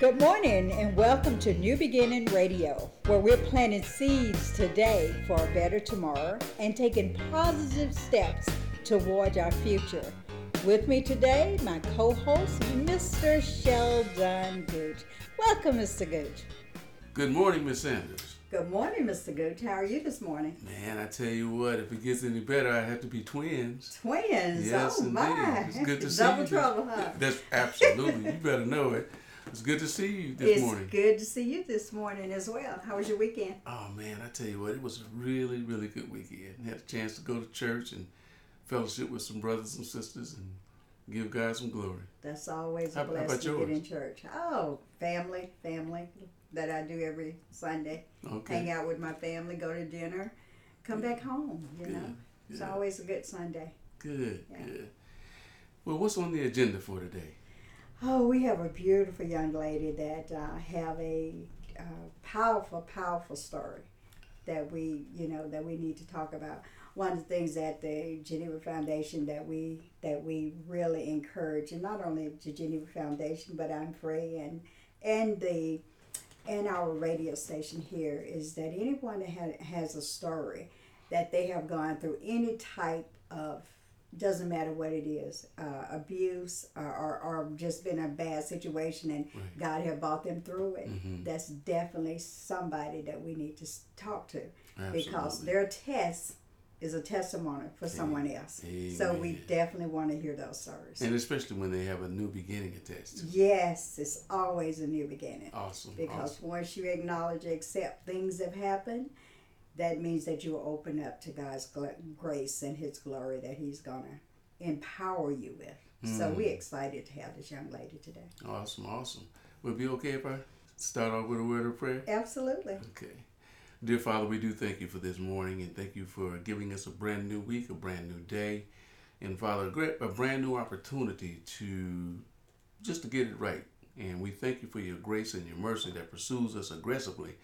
Good morning and welcome to New Beginning Radio, where we're planting seeds today for a better tomorrow and taking positive steps towards our future. With me today, my co host, Mr. Sheldon Gooch. Welcome, Mr. Gooch. Good morning, Miss Sanders. Good morning, Mr. Gooch. How are you this morning? Man, I tell you what, if it gets any better, I have to be twins. Twins. Yes, oh indeed. my. It's good to see Double trouble, huh? That's absolutely. you better know it. It's good to see you this it's morning. good to see you this morning as well. How was your weekend? Oh man, I tell you what, it was a really, really good weekend. Had a chance to go to church and fellowship with some brothers and sisters and give God some glory. That's always a How- blessing to get in church. Oh, family, family that I do every Sunday. Okay. Hang out with my family, go to dinner, come back home. You know, Good, it's good. always a good Sunday. Good, Yeah. good. Well, what's on the agenda for today? Oh, we have a beautiful young lady that uh, have a uh, powerful, powerful story that we, you know, that we need to talk about. One of the things that the Geneva Foundation that we that we really encourage, and not only the Geneva Foundation, but I'm Free and and the and our radio station here is that anyone that ha- has a story that they have gone through any type of doesn't matter what it is uh, abuse or, or, or just been a bad situation and Right. god have brought them through it Mhm. that's definitely somebody that we need to talk to because their test is a testimony for someone else so we definitely want to hear those stories And especially when they have a new beginning attached yes it's always a new beginning Awesome. because awesome. once you acknowledge, accept things have happened, that means that you will open up to God's gl- grace and His glory that He's gonna empower you with. So Mm. we're excited to have this young lady today. Awesome, awesome. Would it be okay if I start off with a word of prayer? Absolutely. Okay. Dear Father, we do thank you for this morning and thank you for giving us a brand new week, a brand new day. And Father, a great- a brand new opportunity to just to get it right. And we thank you for your grace and your mercy that pursues us aggressively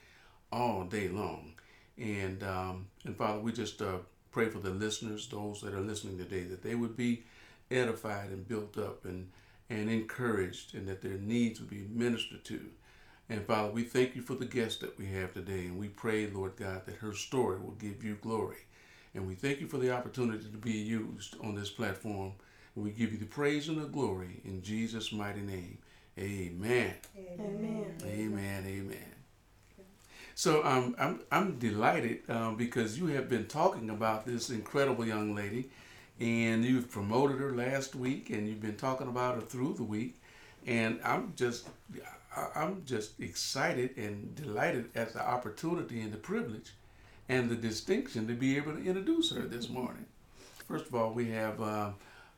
all day long. And um, and Father, we just uh, pray for the listeners, those that are listening today, that they would be edified and built up and and encouraged, and that their needs would be ministered to. And Father, we thank you for the guest that we have today, and we pray, Lord God, that her story will give you glory. And we thank you for the opportunity to be used on this platform. And we give you the praise and the glory in Jesus' mighty name. Amen. Amen. Amen. Amen. So um, I'm I'm delighted um, because you have been talking about this incredible young lady, and you've promoted her last week, and you've been talking about her through the week, and I'm just I'm just excited and delighted at the opportunity and the privilege, and the distinction to be able to introduce her this morning. First of all, we have uh,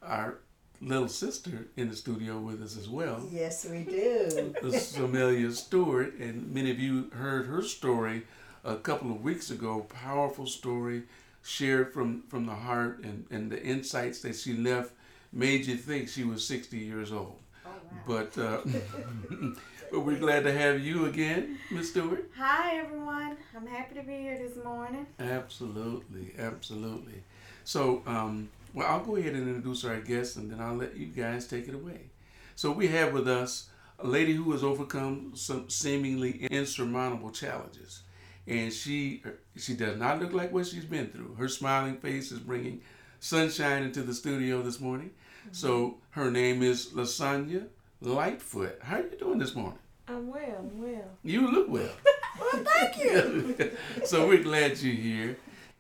our little sister in the studio with us as well. Yes, we do. Samelia Stewart, and many of you heard her story a couple of weeks ago. Powerful story, shared from from the heart, and and the insights that she left made you think she was 60 years old. Oh, wow. But uh, but we're glad to have you again, Miss Stewart. Hi everyone. I'm happy to be here this morning. Absolutely, absolutely. So, um, well, I'll go ahead and introduce our guest, and then I'll let you guys take it away. So, we have with us a lady who has overcome some seemingly insurmountable challenges, and she she does not look like what she's been through. Her smiling face is bringing sunshine into the studio this morning. Mm-hmm. So, her name is LaSanja Lightfoot. How are you doing this morning? I'm well. I'm well. You look well. Well, thank you. so we're glad you're here,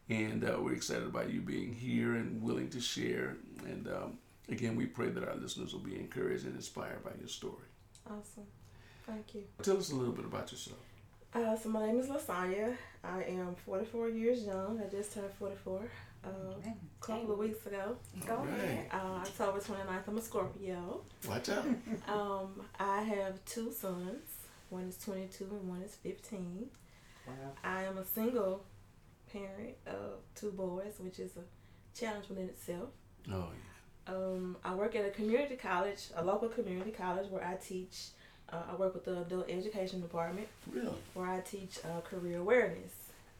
and uh, we're excited about you being here and willing to share. And um, again, we pray that our listeners will be encouraged and inspired by your story. awesome. Thank you. Tell us a little bit about yourself. Uh, so my name is LaSanja. I am 44 years young. I just turned 44 uh, a couple of weeks ago. Go All ahead. Uh, October 29th. I'm a Scorpio. Watch out. Um, I have two sons. One is 22 and one is 15. Wow. I am a single parent of two boys, which is a challenge within itself. Oh, yeah. Um, I work at a community college, a local community college, where I teach. Uh, I work with the adult education department. Really? where I teach uh, career awareness.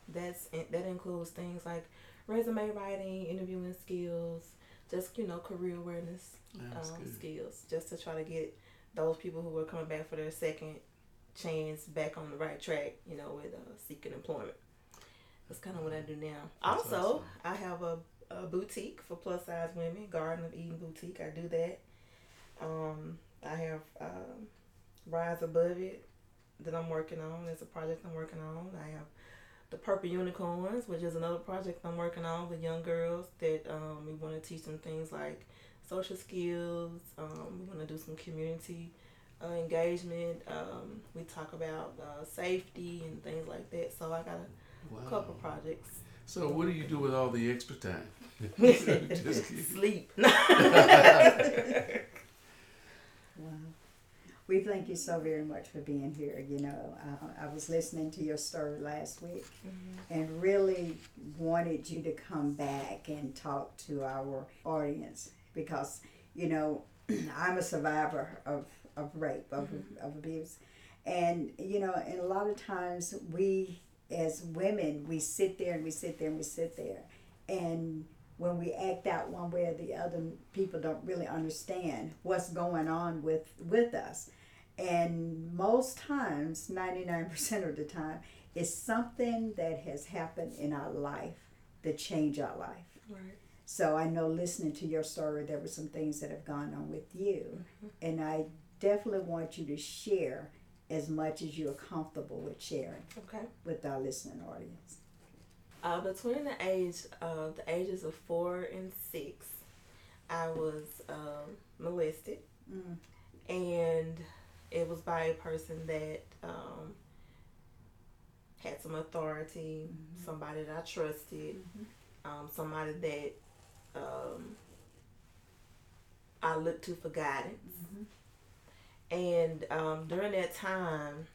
That's that includes things like resume writing, interviewing skills, just you know career awareness um, skills, just to try to get those people who are coming back for their second chance back on the right track, you know, with uh, seeking employment. That's kind of what I do now. That's also, awesome. I have a, a boutique for plus size women, Garden of Eden Boutique. I do that. Um, I have um, Rise Above It that I'm working on. It's a project I'm working on. I have the Purple Unicorns, which is another project I'm working on with young girls that um, we want to teach them things like social skills. Um, we want to do some community uh, engagement. Um, we talk about uh, safety and things like that. So I got a Wow. couple projects. So what do you do with all the extra time? Sleep. Wow. We thank you so very much for being here. You know, uh, I was listening to your story last week and really wanted you to come back and talk to our audience because, you know, I'm a survivor of, of rape, of, of abuse. And, you know, and a lot of times we, as women, we sit there and we sit there and we sit there. And when we act out one way or the other, people don't really understand what's going on with with us. And most times, 99% of the time, it's something that has happened in our life that change our life. right. So I know listening to your story, there were some things that have gone on with you. Mm-hmm. And I definitely want you to share as much as you're comfortable with sharing Okay. with our listening audience. Uh, between the age of the ages of four and six, I was um, molested, Mm. and it was by a person that um, had some authority, somebody that I trusted, um, somebody that um, I looked to for guidance. And um, during that time,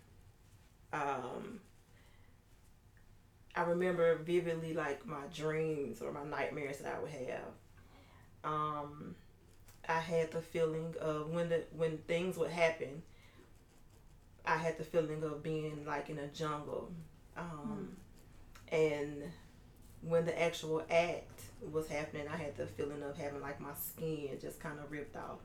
um, I remember vividly like my dreams or my nightmares that I would have. Um, I had the feeling of when the when things would happen. I had the feeling of being like in a jungle, um, and when the actual act was happening, I had the feeling of having like my skin just kind of ripped off.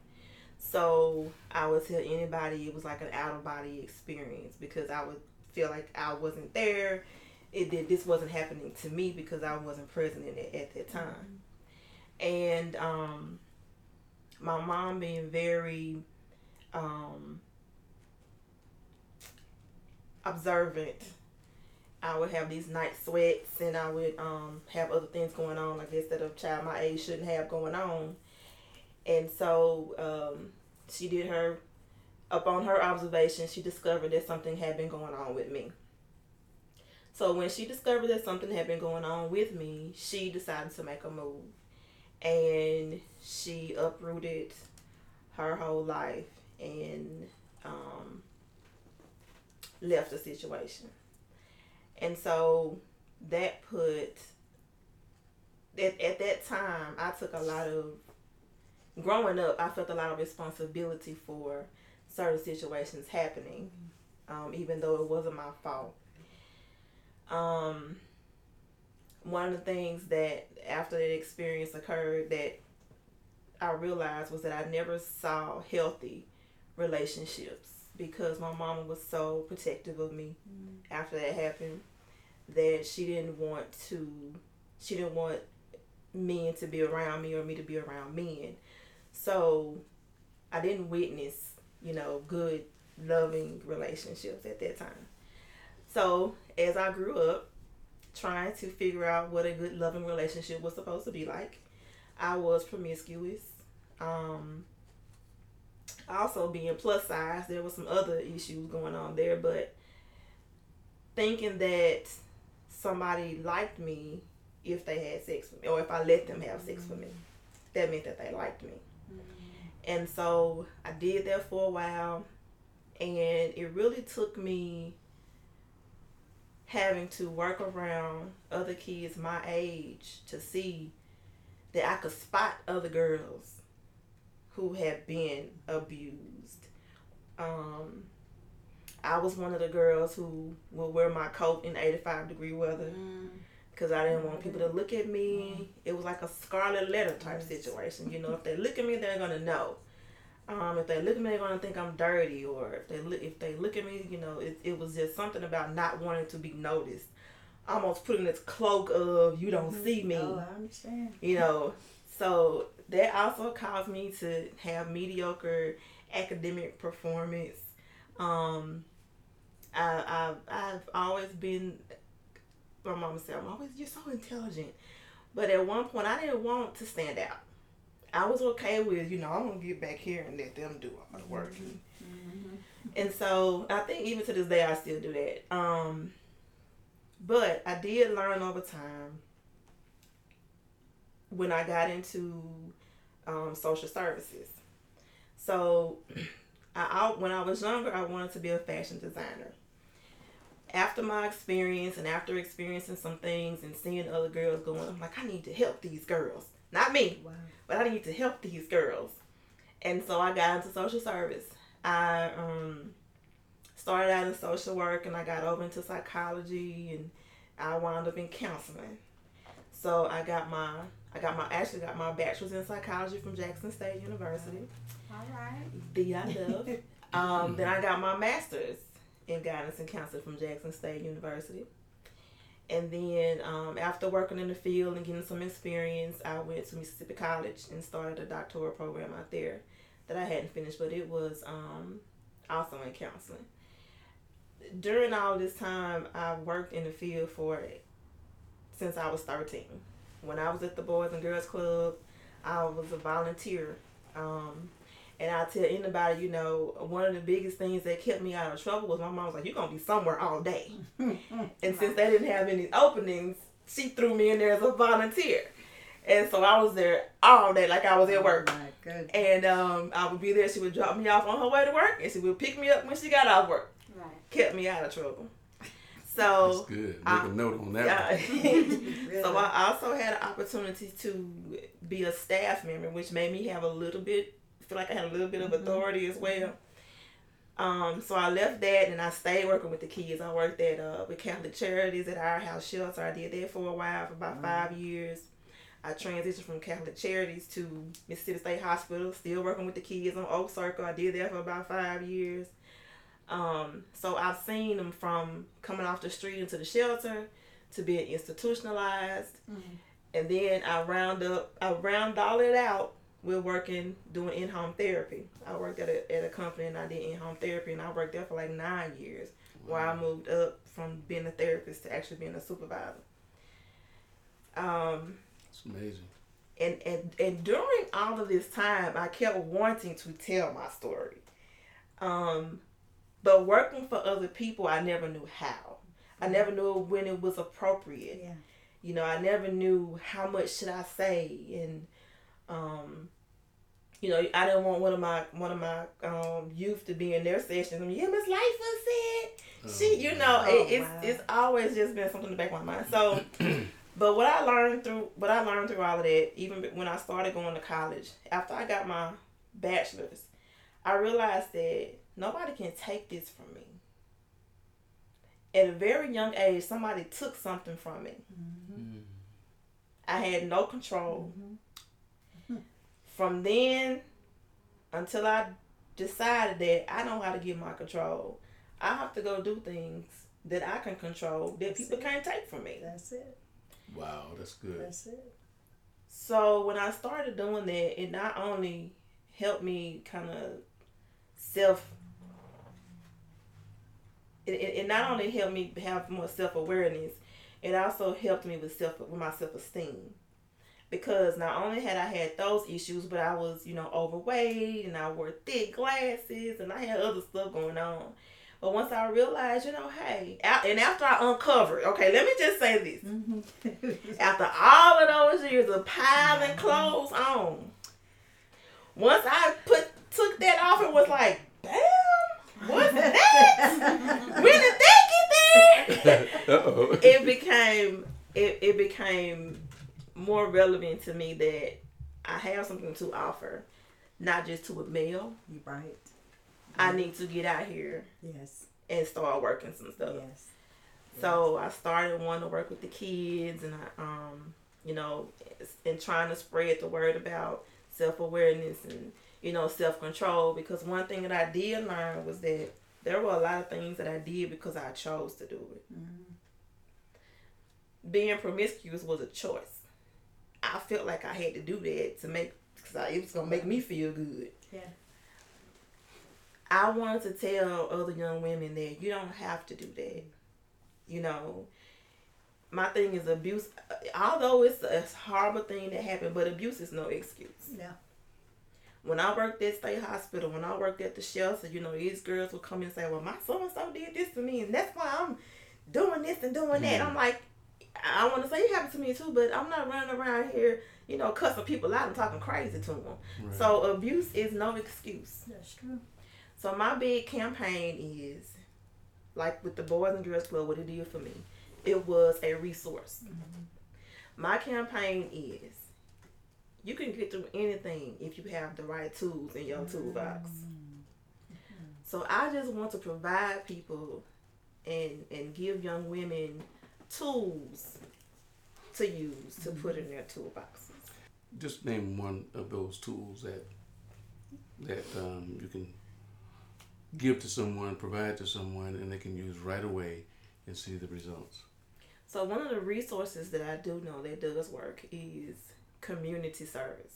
So I would tell anybody it was like an out of body experience because I would feel like I wasn't there. It did this wasn't happening to me because I wasn't present in it at that time. And um, my mom being very um, observant. I would have these night sweats and I would um, have other things going on, I guess, that a child my age shouldn't have going on. And so um, she did her, upon her observation, she discovered that something had been going on with me. So when she discovered that something had been going on with me, she decided to make a move. And she uprooted her whole life and um, left the situation. And so that put, at, at that time, I took a lot of growing up, I felt a lot of responsibility for certain situations happening, um, even though it wasn't my fault. Um, one of the things that after that experience occurred that I realized was that I never saw healthy relationships because my mama was so protective of me after that happened that she didn't want to she didn't want men to be around me or me to be around men so I didn't witness, you know, good, loving relationships at that time. So as I grew up, trying to figure out what a good, loving relationship was supposed to be like, I was promiscuous. Um, also being plus size, there was some other issues going on there, but thinking that somebody liked me if they had sex with me or if I let them have sex with me, that meant that they liked me. And so I did that for a while, and it really took me having to work around other kids my age to see that I could spot other girls who had been abused. Um, I was one of the girls who would wear my coat in 85 degree weather because I didn't want people to look at me. It was like a scarlet letter type situation. You know, if they look at me, they're gonna know. Um, if they look at me, they're gonna think I'm dirty, or if they look if they look at me, you know, it, it was just something about not wanting to be noticed, almost putting this cloak of you don't see me, Oh, I understand. you know. So that also caused me to have mediocre academic performance. Um, I, I've I've always been. My mama said, "I'm always you're so intelligent," but at one point I didn't want to stand out. I was okay with you know I'm gonna get back here and let them do all the work, and so I think even to this day I still do that. Um, but I did learn over time when I got into um, social services. So, I, I when I was younger, I wanted to be a fashion designer. After my experience and after experiencing some things and seeing other girls going, I'm like, I need to help these girls. Not me, Wow. but I need to help these girls. And so I got into social service. I um, started out in social work and I got over into psychology and I wound up in counseling. So I got my I got my actually got my bachelor's in psychology from Jackson State University. All right. The I love. um, then I got my master's in guidance and counseling from Jackson State University. And then um, after working in the field and getting some experience, I went to Mississippi College and started a doctoral program out there that I hadn't finished, but it was um, also in counseling. During all this time, I worked in the field for since I was 13. When I was at the Boys and Girls Club, I was a volunteer. Um, and I tell anybody, you know, one of the biggest things that kept me out of trouble was my mom was like, "You're gonna be somewhere all day." and since they didn't have any openings, she threw me in there as a volunteer. And so I was there all day, like I was at work. Oh. And um, I would be there. She would drop me off on her way to work, and she would pick me up when she got off work. Right. Kept me out of trouble. That's So, good. Make I- a note on that. yeah. Really? so I also had an opportunity to be a staff member, which made me have a little bit, feel like I had a little bit of Mhm. authority as well. Um, so I left that and I stayed working with the kids. I worked at uh, with Catholic Charities at our house shelter. I did that for a while, for about Mhm. five years. I transitioned from Catholic Charities to Mississippi State Hospital, still working with the kids on Oak Circle. I did that for about five years. Um, so I've seen them from coming off the street into the shelter to being institutionalized, Mhm. and then I round up, I round all it out. We're working doing in home therapy. I worked at a, at a company and I did in home therapy, and I worked there for like nine years. Where I moved up from being a therapist to actually being a supervisor. Um, It's amazing. and, and and during all of this time i kept wanting to tell my story um but working for other people i never knew how i never knew when it was appropriate Yeah. you know i never knew how much should i say and um you know i didn't want one of my one of my um youth to be in their sessions and yeah miss Lightfoot said she you know Oh, it, it's wow. it's always just been something in the back of my mind so but what i learned through what i learned through all of that even when i started going to college after i got my bachelor's i realized that nobody can take this from me at a very young age somebody took something from me Mm. i had no control Mhm. From then until i decided that i know how to get my control i have to go do things that i can control that That's people it. can't take from me That's it. Wow, that's good. That's it. So when I started doing that, it not only helped me kind of self. It, it, it not only helped me have more self awareness, it also helped me with self with my self esteem, because not only had I had those issues, but I was you know overweight and I wore thick glasses and I had other stuff going on. But once I realized, you know, hey, and after I uncovered, okay, let me just say this. Mm-hmm. After all of those years of piling clothes on, once I put took that off, it was like, damn, what's that? when did that get there? It became it, it became more relevant to me that I have something to offer, not just to a male. You right. I need to get out here Yes. and start working some stuff. Yes. So I started wanting to work with the kids, and I, um, you know, and trying to spread the word about self awareness and you know self control. Because one thing that I did learn was that there were a lot of things that I did because I chose to do it. Being promiscuous was a choice. I felt like I had to do that to make because it was gonna make me feel good. Yeah. I wanted to tell other young women that you don't have to do that. You know, my thing is abuse. Although it's a horrible thing that happened, but abuse is no excuse. Yeah. When I worked at state hospital, when I worked at the shelter, you know, these girls would come and say, "Well, my so and so did this to me, and that's why I'm doing this and doing that." Mm-hmm. I'm like, I want to say it happened to me too, but I'm not running around here, you know, cussing people out and talking crazy to them. Right. So abuse is no excuse. That's true. So my big campaign is, like with the Boys and Girls Club, what it did for me, it was a resource. Mm-hmm. My campaign is, you can get through anything if you have the right tools in your toolbox. Mm-hmm. So I just want to provide people and and give young women tools to use to put in their toolboxes. Just name one of those tools that that um, you can give to someone, provide to someone, and they can use right away and see the results. So one of the resources that I do know that does work is community service.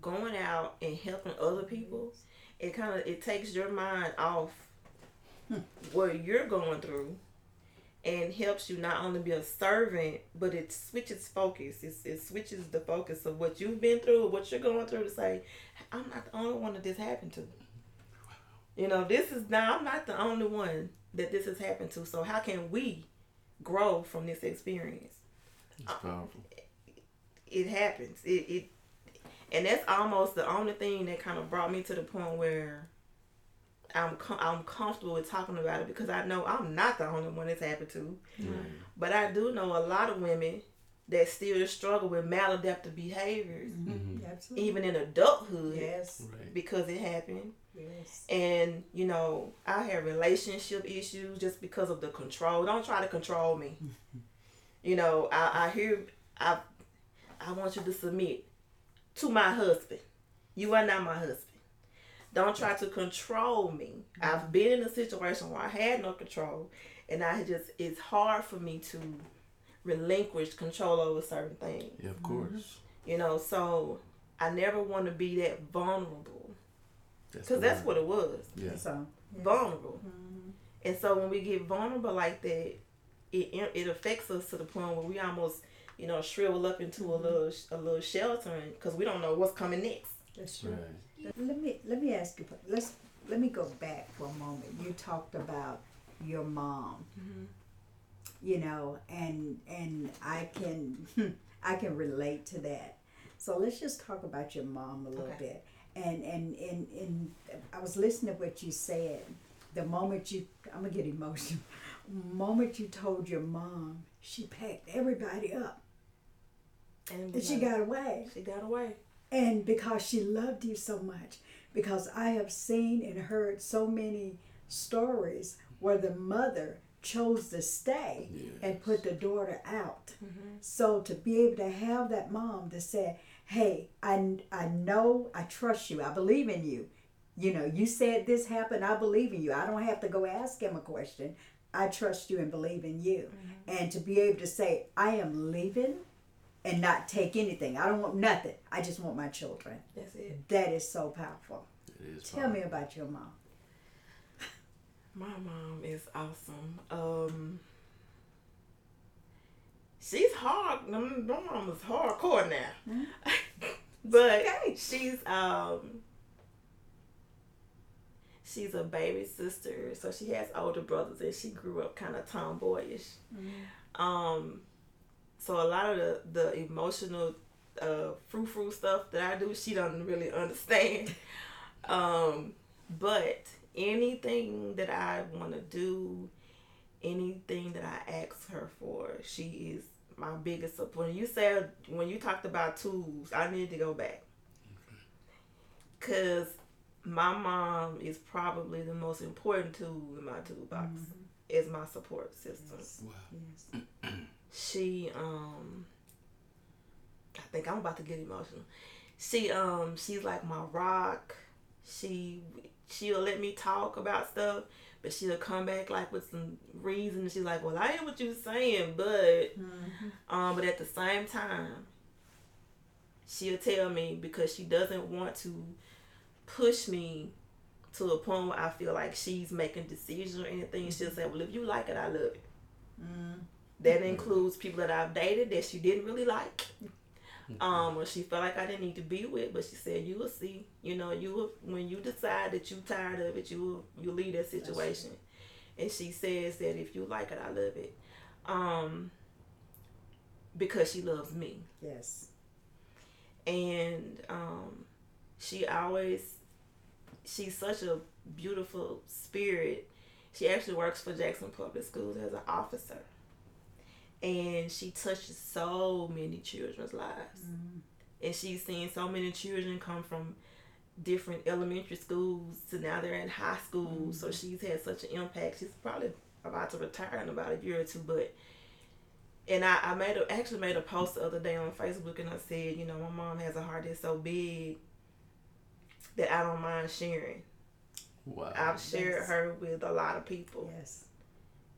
Going out and helping other people, it kind of it takes your mind off what you're going through and helps you not only be a servant, but it switches focus. It, it switches the focus of what you've been through, what you're going through to say, I'm not the only one that this happened to. You know, this is now I'm not the only one that this has happened to. So how can we grow from this experience? It's powerful. It happens. It it and that's almost the only thing that kind of brought me to the point where I'm com- I'm comfortable with talking about it because I know I'm not the only one it's happened to. But I do know a lot of women that still struggle with maladaptive behaviors, mm-hmm. Mm-hmm. Absolutely. even in adulthood, Yes. Right. because it happened. Yes. And you know, I have relationship issues just because of the control. Don't try to control me. you know, I, I hear I I want you to submit to my husband. You are not my husband. Don't try to control me. I've been in a situation where I had no control and I just it's hard for me to relinquish control over certain things. Yeah, of course. Mm-hmm. You know, so I never want to be that vulnerable because the that's what it was Yeah. So. vulnerable. Mm-hmm. And so when we get vulnerable like that, it it affects us to the point where we almost, you know, shrivel up into a mm-hmm. little a little sheltering because we don't know what's coming next. That's true. Right. Let me let me ask you. Let's let me go back for a moment. You talked about your mom. Mm-hmm. You know, and and I can I can relate to that. So let's just talk about your mom a little Okay. bit. And and and and I was listening to what you said. The moment you, I'm gonna get emotional. moment you told your mom, she packed everybody up And, and she got away. she got away. And because she loved you so much because i have seen and heard so many stories where the mother chose to stay and put the daughter out. Mm-hmm. So to be able to have that mom to say hey I, I know i trust you i believe in you. You know you said this happened i believe in you. I don't have to go ask him a question. I trust you and believe in you. Mm-hmm. And to be able to say i am leaving and not take anything i don't want nothing i just want my children That's it. that is so powerful It is tell me about your mom My mom is awesome. Um, she's hard. My my mom is hardcore now, but she's um. She's a baby sister, so she has older brothers, and she grew up kind of tomboyish. Um, so a lot of the the emotional, uh, frou frou stuff that I do, she doesn't really understand. um, but anything that I want to do, anything that I ask her for, she is my biggest support. When you said when you talked about tools, I need to go back because my mom is probably the most important tool in my toolbox. Is my support system. Wow. yes She um, I think I'm about to get emotional. she um she's like my rock. She she'll let me talk about stuff, but she'll come back like with some reason. She's like, "Well, I hear what you're saying, but um, but at the same time, she'll tell me because she doesn't want to push me to a point where I feel like she's making decisions or anything. She'll say, "Well, if you like it, I love it." That includes people that I've dated that she didn't really like. Um, or she felt like I didn't need to be with, but she said, "You will see. You know, you will when you decide that you're tired of it, you will you leave that situation." And she says that if you like it, I love it, um, because she loves me, Yes. and um, she always she's such a beautiful spirit. She actually works for Jackson Public Schools as an officer. And she touches so many children's lives. Mm-hmm. And she's seen so many children come from different elementary schools to now they're in high school. So mm-hmm. she's had such an impact. She's probably about to retire in about a year or two, but and I, I made a, actually made a post the other day on Facebook and I said, you know, my mom has a heart that's so big that I don't mind sharing. Wow. I've shared Yes. her with a lot of people Yes.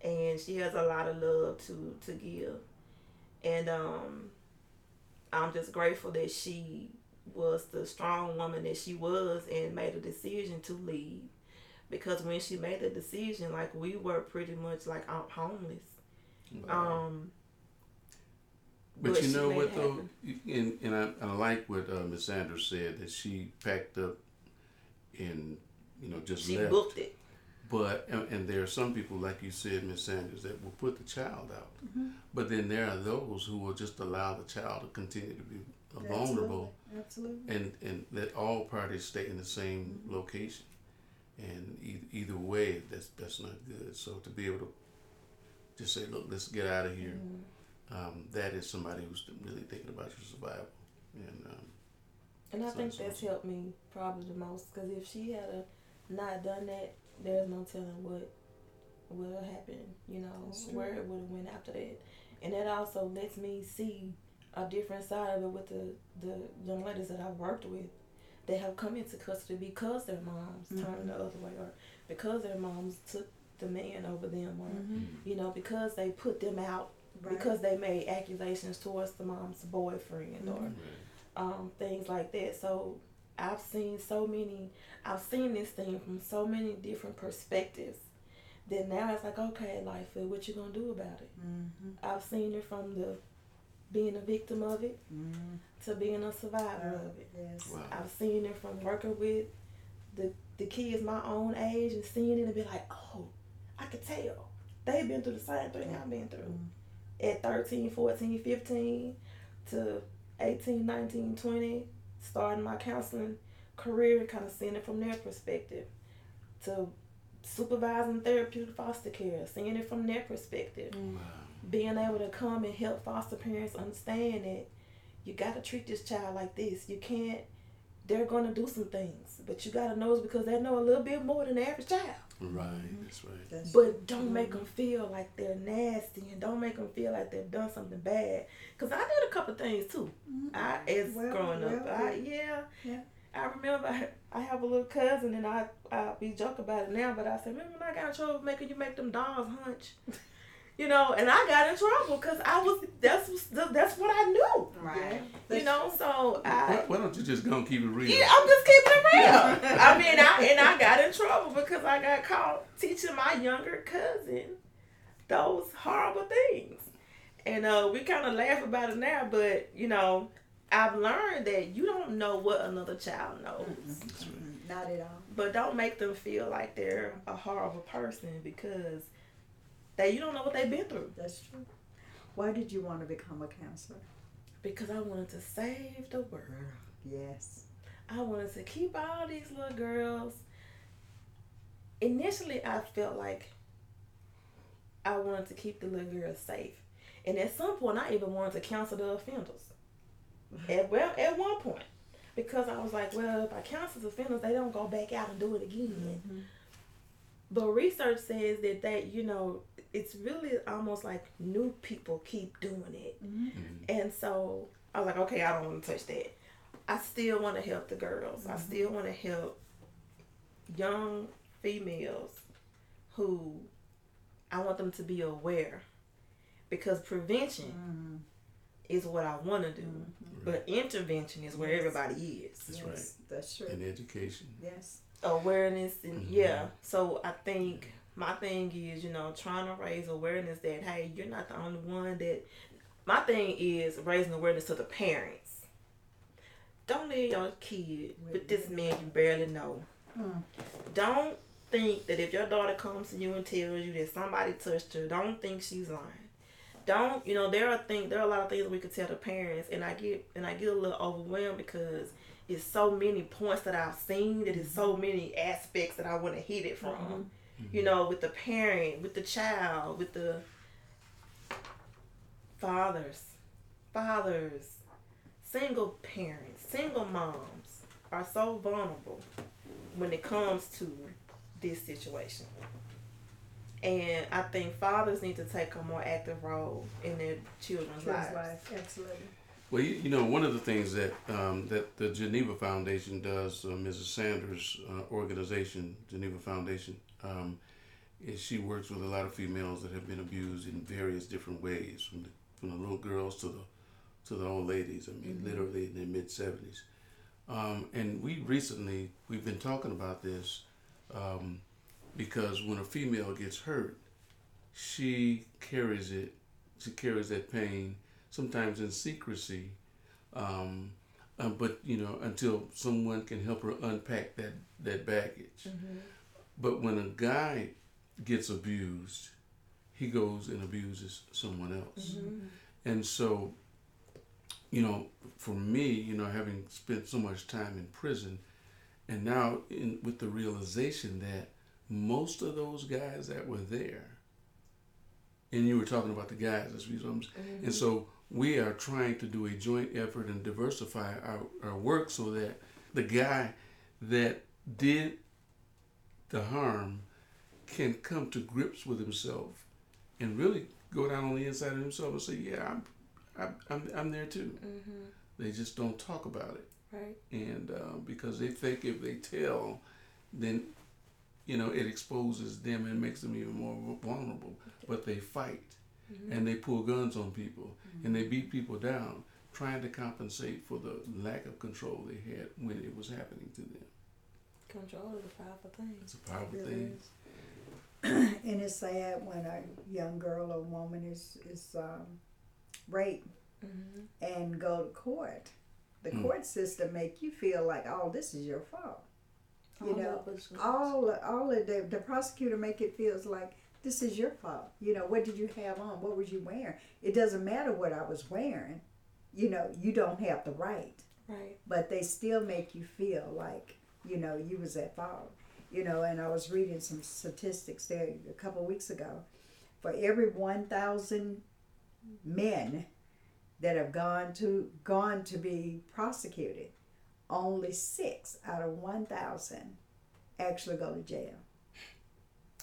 And she has a lot of love to to give. And um I'm just grateful that she was the strong woman that she was and made a decision to leave. Because when she made the decision, like we were pretty much like out homeless. Wow. Um But, But you know what though, and and I, I like what uh, Miss Sanders said that she packed up and you know just she left. booked it. But and, and there are some people like you said, Miss Sanders, that will put the child out. Mm-hmm. But then there are those who will just allow the child to continue to be uh, vulnerable Absolutely. and and let all parties stay in the same location. And either, either way, that's that's not good. So to be able to just say, look, let's get out of here. Um, that is somebody who's really thinking about your survival. And um, And I think that's helped me probably the most because if she had a not done that, there's no telling what would have happened. You know where it would have went after that, and that also lets me see a different side of it with the the young ladies that I've worked with that have come into custody because their moms mm-hmm. turned the other way or because their moms took the man over them or mm-hmm. Mm-hmm. you know because they put them out Right. because they made accusations towards the mom's boyfriend or um, things like that. So I've seen so many, I've seen this thing from so many different perspectives. That now it's like, okay, life, what you gonna do about it? Mm-hmm. I've seen it from the being a victim of it Mm-hmm. to being a survivor of it. Yes. wow. I've seen it from working with the the kids my own age and seeing it and be like, oh, I could tell. They've been through the same thing I've been through. At 13, 14, 15 to 18, 19, 20, starting my counseling career and kind of seeing it from their perspective. To supervising therapeutic foster care, seeing it from their perspective. Wow. being able to come and help foster parents understand that you got to treat this child like this. You can't. They're going to do some things, but you got to know it's because they know a little bit more than the average child. Right. Mm-hmm. That's right. That's But don't make them feel like they're nasty and don't make them feel like they've done something bad. Cause I did a couple things too. Mm-hmm. I as Well, growing up, well, I yeah. yeah. I remember I, I have a little cousin and I I we joke about it now, but I said, remember when I got in trouble making you make them dolls hunch? You know, and I got in trouble because I was that's that's what I knew. right. You know, so I Why, why don't you just go and keep it real? yeah, I'm just keeping it real. I mean, I and I got in trouble because I got caught teaching my younger cousin those horrible things, and uh, we kind of laugh about it now. But you know, I've learned that you don't know what another child knows, That's right. Mm, Not at all. but don't make them feel like they're a horrible person because they you don't know what they've been through. That's true. Why did you want to become a counselor? Because I wanted to save the world. Yes. I wanted to keep all these little girls. Initially, I felt like I wanted to keep the little girls safe, and at some point, I even wanted to counsel the offenders. At well, at one point, because I was like, well, if I counsel the offenders, they don't go back out and do it again. Mm-hmm. But research says that that you know it's really almost like new people keep doing it, Mm-hmm. and so I was like, okay, I don't want to touch that. I still want to help the girls. I mm-hmm. still want to help young females who I want them to be aware because prevention mm-hmm. is what I want to do, mm-hmm. but intervention is where Yes. everybody is. That's yes, right. That's true. And education. Yes. Awareness and Mhm. yeah. So I think my thing is, you know, trying to raise awareness that hey, you're not the only one that. My thing is raising awareness to the parents. Don't leave your kid with this man you barely know. Mm. Don't think that if your daughter comes to you and tells you that somebody touched her, don't think she's lying. Don't you know there are things there are a lot of things we could tell the parents, and I get and I get a little overwhelmed because it's so many points that I've seen that is so many aspects that I want to hit it from. Mm-hmm. You know, with the parent, with the child, with the fathers, fathers, single parents, single moms are so vulnerable when it comes to this situation. And I think fathers need to take a more active role in their children's lives. life. Absolutely. Well, you, you know, one of the things that um, that the Geneva Foundation does, uh, Mrs. Sanders' uh, organization, Geneva Foundation, um, is she works with a lot of females that have been abused in various different ways, from the, from the little girls to the to the old ladies. I mean, literally in their mid seventies. Um, and we recently we've been talking about this um, because when a female gets hurt, she carries it. She carries that pain sometimes in secrecy, um, uh, but you know until someone can help her unpack that that baggage. But when a guy gets abused, he goes and abuses someone else, and so you know for me, you know having spent so much time in prison, and now in with the realization that most of those guys that were there and you were talking about the guys that's reasons and so we are trying to do a joint effort and diversify our, our work so that the guy that did the harm can come to grips with himself and really go down on the inside of himself and say yeah i'm i'm, I'm, I'm there too they just don't talk about it Right. and uh, because they think if they tell, then you know it exposes them and makes them even more vulnerable. But they fight and they pull guns on people and they beat people down, trying to compensate for the lack of control they had when it was happening to them. Control is a powerful thing. It's a powerful Really thing. is. and it's sad when a young girl or woman is is um, raped Mm-hmm. and go to court. The Mm. court system make you feel like, oh, this is your fault. You All know, of us was- all all of the the prosecutor make it feels like this is your fault. You know, what did you have on? What was you wearing? It doesn't matter what I was wearing. You know, you don't have the right, right. but they still make you feel like you know you was at fault. You know, and I was reading some statistics there a couple weeks ago. For every one thousand men that have gone to gone to be prosecuted, only six out of one thousand actually go to jail.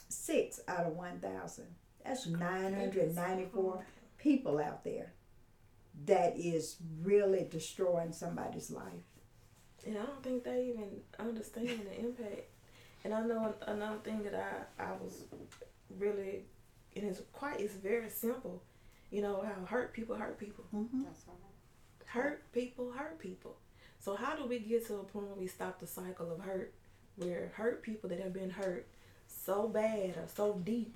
Six out of one thousand. That's nine hundred ninety-four people out there that is really destroying somebody's life. And I don't think they even understand the impact. And I know another thing that I, I was really, and it's quite, it's very simple. You know, how hurt people hurt people. Mm-hmm. Hurt people hurt people. So how do we get to a point where we stop the cycle of hurt, where hurt people that have been hurt so bad or so deep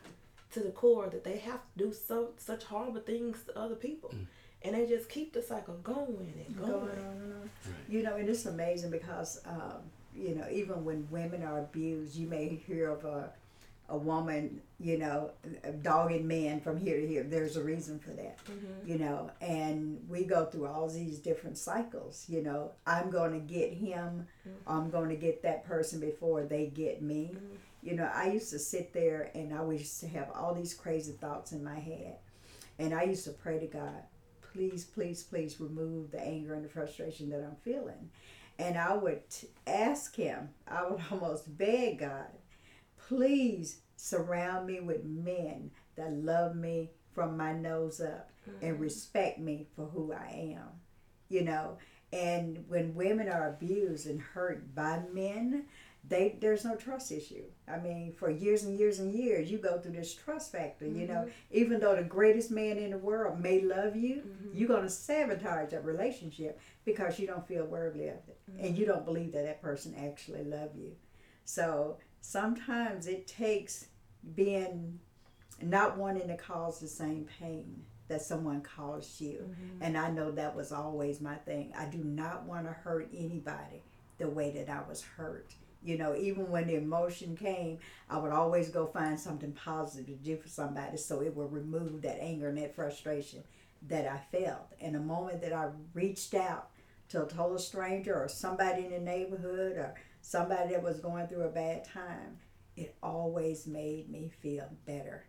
to the core that they have to do so such horrible things to other people, and they just keep the cycle going and going. Going on and on. You know, and it's amazing because, um, you know, even when women are abused, you may hear of a, a woman, you know, dogging men from here to here. There's a reason for that, Mhm. you know, and we go through all these different cycles. You know, I'm going to get him, I'm going to get that person before they get me. Mhm. You know, I used to sit there and I used to have all these crazy thoughts in my head. And I used to pray to God, please, please, please remove the anger and the frustration that I'm feeling. And I would t- ask Him, I would almost beg God, please surround me with men that love me from my nose up and mm-hmm. respect me for who I am. You know, And when women are abused and hurt by men, they there's no trust issue. I mean, for years and years and years, you go through this trust factor. You know, mm-hmm. even though the greatest man in the world may love you, mm-hmm. you're gonna sabotage that relationship because you don't feel worthy of it, and you mm-hmm. don't believe that that person actually love you. So sometimes it takes being not wanting to cause the same pain that someone caused you. And I know that was always my thing. I do not want to hurt anybody the way that I was hurt. You know, even when the emotion came, I would always go find something positive to do for somebody so it would remove that anger and that frustration that I felt. And the moment that I reached out to a total stranger or somebody in the neighborhood or somebody that was going through a bad time, it always made me feel better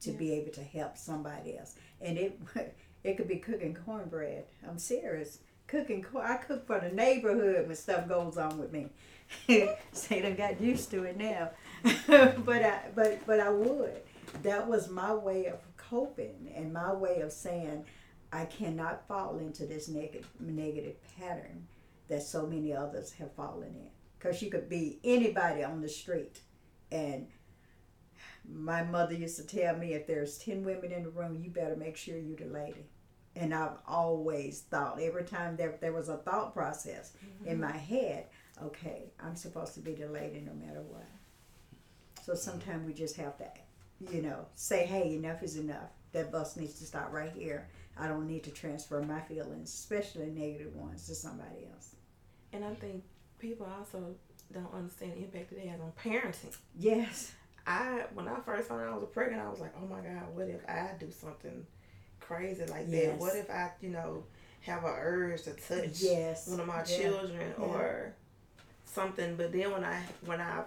to be able to help somebody else. And it it could be cooking cornbread. I'm serious. Cooking corn. I cook for the neighborhood when stuff goes on with me. Say I got used to it now, but I but but I would. That was my way of coping and my way of saying I cannot fall into this negative negative pattern that so many others have fallen in. Because you could be anybody on the street, and my mother used to tell me if there's 10 women in the room, you better make sure you're the lady. And I've always thought, every time there, there was a thought process in mm-hmm. my head, okay, I'm supposed to be the lady no matter what. So sometimes we just have to, you know, say, hey, enough is enough. That bus needs to stop right here. I don't need to transfer my feelings, especially negative ones, to somebody else. And I think people also don't understand the impact it has on parenting. Yes. I when I first found out I was pregnant, I was like, oh my god, what if I do something crazy like Yes. that? What if I, you know, have a urge to touch Yes. one of my children Yeah. or something? But then when I when I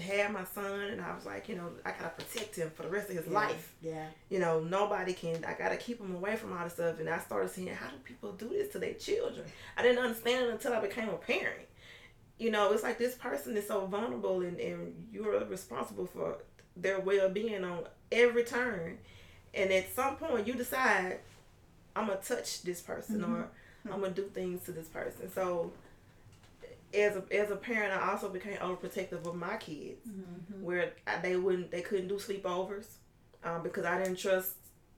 had my son and I was like, you know, I gotta protect him for the rest of his Yeah. life. Yeah. You know, nobody can. I gotta keep him away from all this stuff. And I started seeing how do people do this to their children. I didn't understand it until I became a parent. You know, it's like this person is so vulnerable, and, and you're responsible for their well being on every turn. And at some point, you decide, I'm gonna touch this person, mm-hmm. or I'm gonna do things to this person. So, as a as a parent, I also became overprotective of my kids, where I, they wouldn't, they couldn't do sleepovers, um, because I didn't trust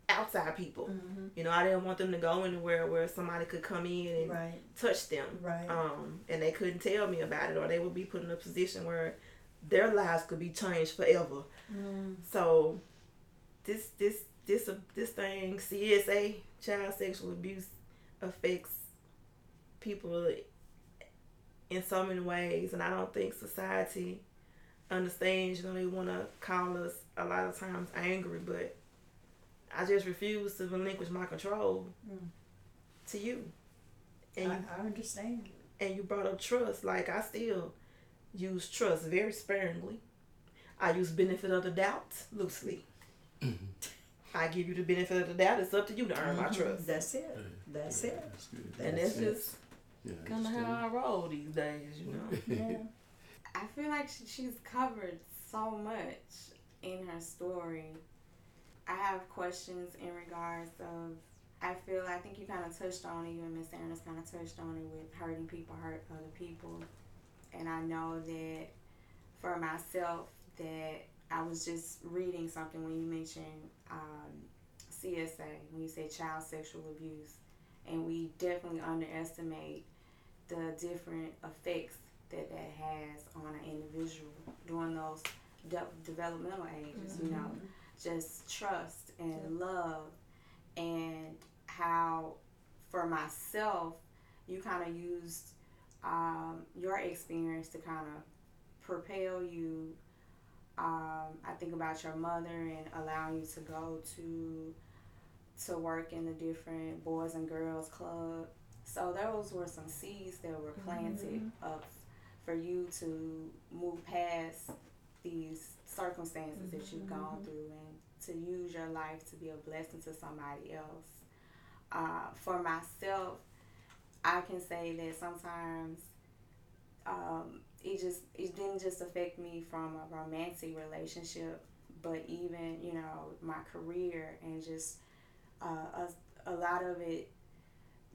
outside people. You know, I didn't want them to go anywhere where somebody could come in and Right. touch them. Right. Um, and they couldn't tell me about it, or they would be put in a position where their lives could be changed forever. So, this this this uh, this thing CSA child sexual abuse affects people in so many ways, and I don't think society understands. You know, they want to call us a lot of times angry, but I just refuse to relinquish my control mm. to you. And I, you, I understand. and you brought up trust. Like I still use trust very sparingly. I use benefit of the doubt loosely. Mm-hmm. I give you the benefit of the doubt. It's up to you to earn my mm-hmm. trust. That's it. That's it. That's good. And that's just Yeah, kind of that's how I roll these days, you know. Yeah. I feel like she, she's covered so much in her story. I have questions in regards of. I feel I think you kind of touched on it. You and Miss Aaron's kind of touched on it with hurting people, hurt other people, and I know that for myself that I was just reading something when you mentioned um, CSA when you say child sexual abuse, and we definitely underestimate the different effects that that has on an individual during those de- developmental ages. You know, just trust and love, and how for myself, you kind of used um, your experience to kind of propel you. Um, I think about your mother and allowing you to go to to work in the different boys and girls club. So those were some seeds that were planted up for you to move past these circumstances that you've gone through and to use your life to be a blessing to somebody else. Uh, for myself, I can say that sometimes um, it just it didn't just affect me from a romantic relationship, but even you know my career and just uh, a, a lot of it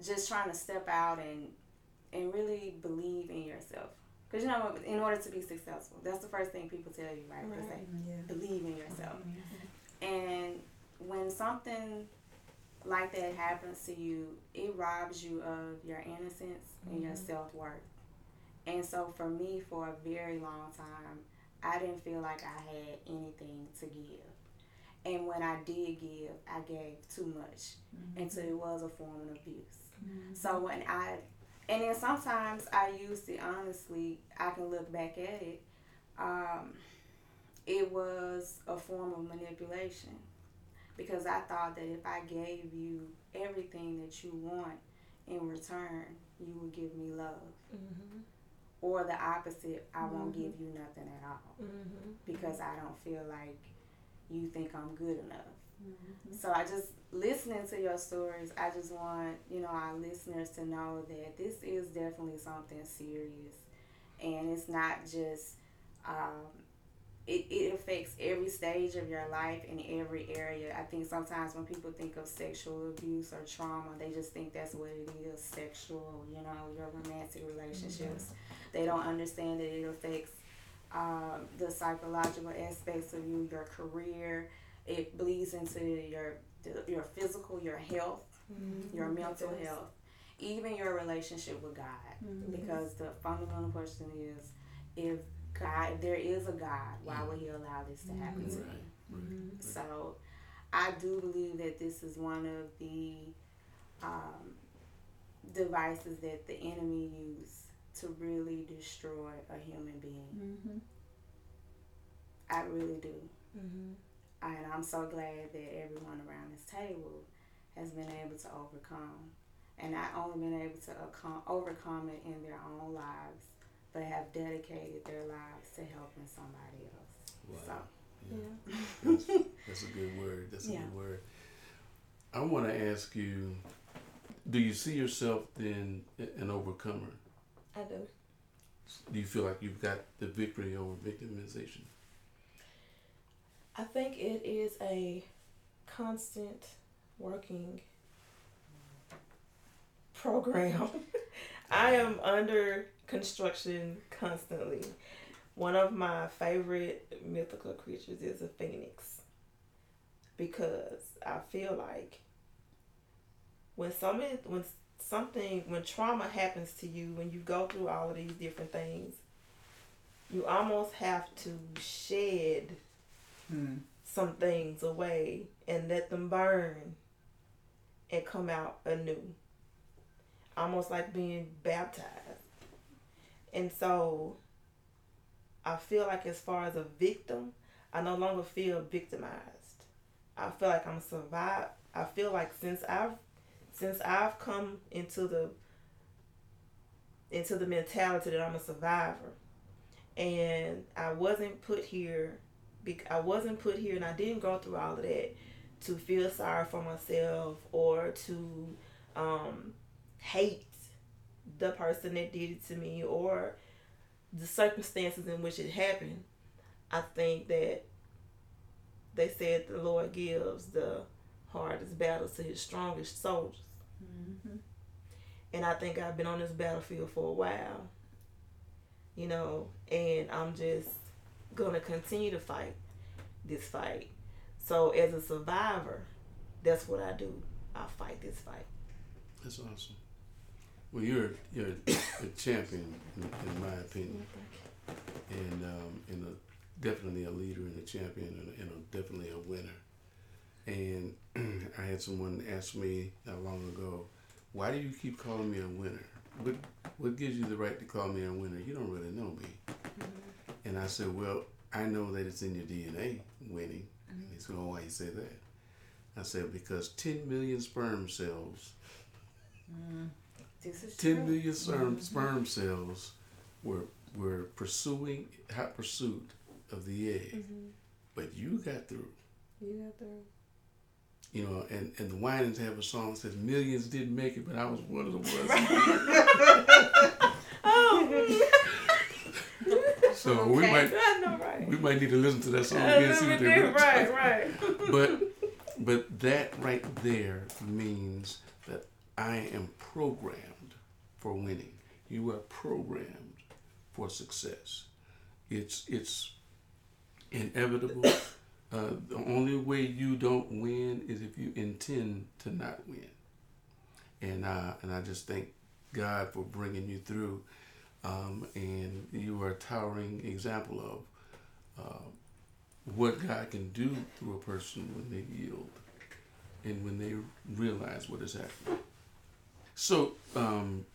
just trying to step out and and really believe in yourself. Because you know, in order to be successful, that's the first thing people tell you, right? They say, Yeah. believe in yourself. And when something like that happens to you, it robs you of your innocence and your self worth. And so for me, for a very long time, I didn't feel like I had anything to give. And when I did give, I gave too much until it was a form of abuse. So when I, and then sometimes I used it honestly, I can look back at it. Um, it was a form of manipulation because I thought that if I gave you everything that you want in return, you would give me love. Mm-hmm. Or the opposite, I won't give you nothing at all Mm-hmm. because I don't feel like you think I'm good enough. So I just listening to your stories, I just want, you know, our listeners to know that this is definitely something serious. And it's not just um, it, it affects every stage of your life in every area. I think sometimes when people think of sexual abuse or trauma, they just think that's what it is sexual, you know, your romantic relationships. They don't understand that it affects um, the psychological aspects of you, your career. It bleeds into your your physical, your health, your mental Yes. health, even your relationship with God. Because the fundamental question is, if God, if there is a God, why would He allow this to happen to me? Right. So, I do believe that this is one of the um, devices that the enemy use to really destroy a human being. Mm-hmm. I really do. Mm-hmm. And I'm so glad that everyone around this table has been able to overcome. And not only been able to overcome it in their own lives, but have dedicated their lives to helping somebody else. Wow. Yeah. That's, that's a good word. That's a Yeah. good word. I want to ask you do you see yourself then an overcomer? I do. Do you feel like you've got the victory over victimization? I think it is a constant working program. I am under construction constantly. One of my favorite mythical creatures is a phoenix because I feel like when something when something when trauma happens to you when you go through all of these different things you almost have to shed Hmm. some things away and let them burn and come out anew. Almost like being baptized. And so I feel like as far as a victim, I no longer feel victimized. I feel like I'm survived. I feel like since I've since I've come into the into the mentality that I'm a survivor and I wasn't put here I wasn't put here and I didn't go through all of that to feel sorry for myself or to um, hate the person that did it to me or the circumstances in which it happened. I think that they said the Lord gives the hardest battles to his strongest soldiers. Mm-hmm. And I think I've been on this battlefield for a while, you know, and I'm just gonna continue to fight this fight. So as a survivor, that's what I do. I fight this fight. That's awesome. Well, you're you're a champion in, in my opinion, and um, and a, definitely a leader and a champion and, a, and a, definitely a winner. And I had someone ask me not long ago, "Why do you keep calling me a winner? What what gives you the right to call me a winner? You don't really know me." Mm-hmm. And I said, "Well, I know that it's in your DNA, winning." And he said, "Oh, why you say that?" I said, "Because 10 million sperm cells." Mm, 10 true. million sperm, mm-hmm. sperm cells were were pursuing hot pursuit of the egg, mm-hmm. but you got through. You got through. You know, and, and the Winans have a song that says millions didn't make it, but I was one of the ones. Oh, so we Okay. might I know, right? we might need to listen to that song Uh, again. See what they're right, talking- right. But but that right there means that I am programmed for winning. You are programmed for success. It's it's inevitable. Uh, the only way you don't win is if you intend to not win. And uh, and I just thank God for bringing you through. Um, and you are a towering example of uh, what God can do through a person when they yield and when they realize what is happening. So, um,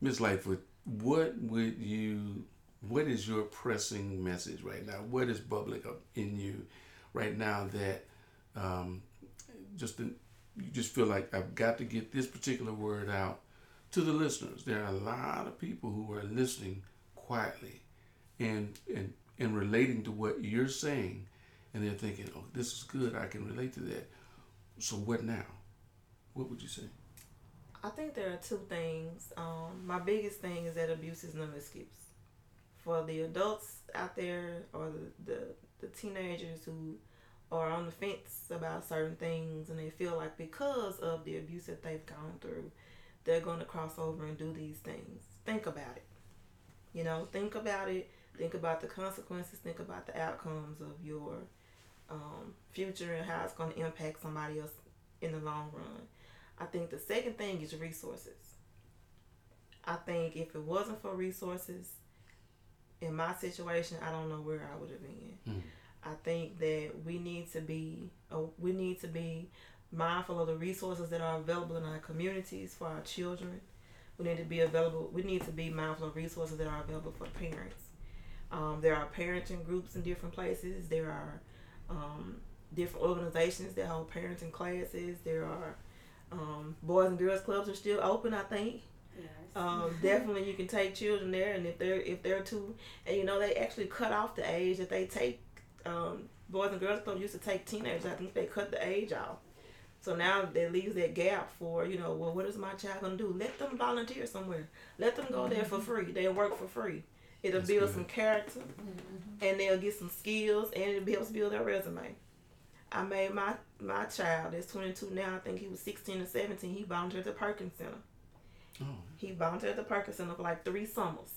Ms. Lightfoot, what would you, what is your pressing message right now? What is bubbling up in you right now that um, just you just feel like I've got to get this particular word out to the listeners? There are a lot of people who are listening quietly and and and relating to what you're saying, and they're thinking, "Oh, this is good. I can relate to that." So what now? What would you say? I think there are two things. Um, my biggest thing is that abuse is no excuse. For the adults out there or the, the, the teenagers who are on the fence about certain things and they feel like because of the abuse that they've gone through, they're going to cross over and do these things. Think about it. You know, think about it. Think about the consequences. Think about the outcomes of your um, future and how it's going to impact somebody else in the long run. I think the second thing is resources. I think if it wasn't for resources, in my situation, I don't know where I would have been. Mm. I think that we need to be uh, we need to be mindful of the resources that are available in our communities for our children. We need to be available. We need to be mindful of resources that are available for parents. Um, there are parenting groups in different places. There are um, different organizations that hold parenting classes. There are um, boys and girls clubs are still open. I think. Yes. Um, definitely, you can take children there, and if they're if they're too, and you know they actually cut off the age that they take. Um, boys and girls club used to take teenagers. I think they cut the age off. So now that leaves that gap for you know, well, what is my child gonna do? Let them volunteer somewhere. Let them go there for free. They'll work for free. It'll That's build good. some character, and they'll get some skills, and it helps build their resume. I made my my child that's 22 now. I think he was 16 or 17. He volunteered at the Perkins Center. Oh, He volunteered at the Perkins Center for like three summers,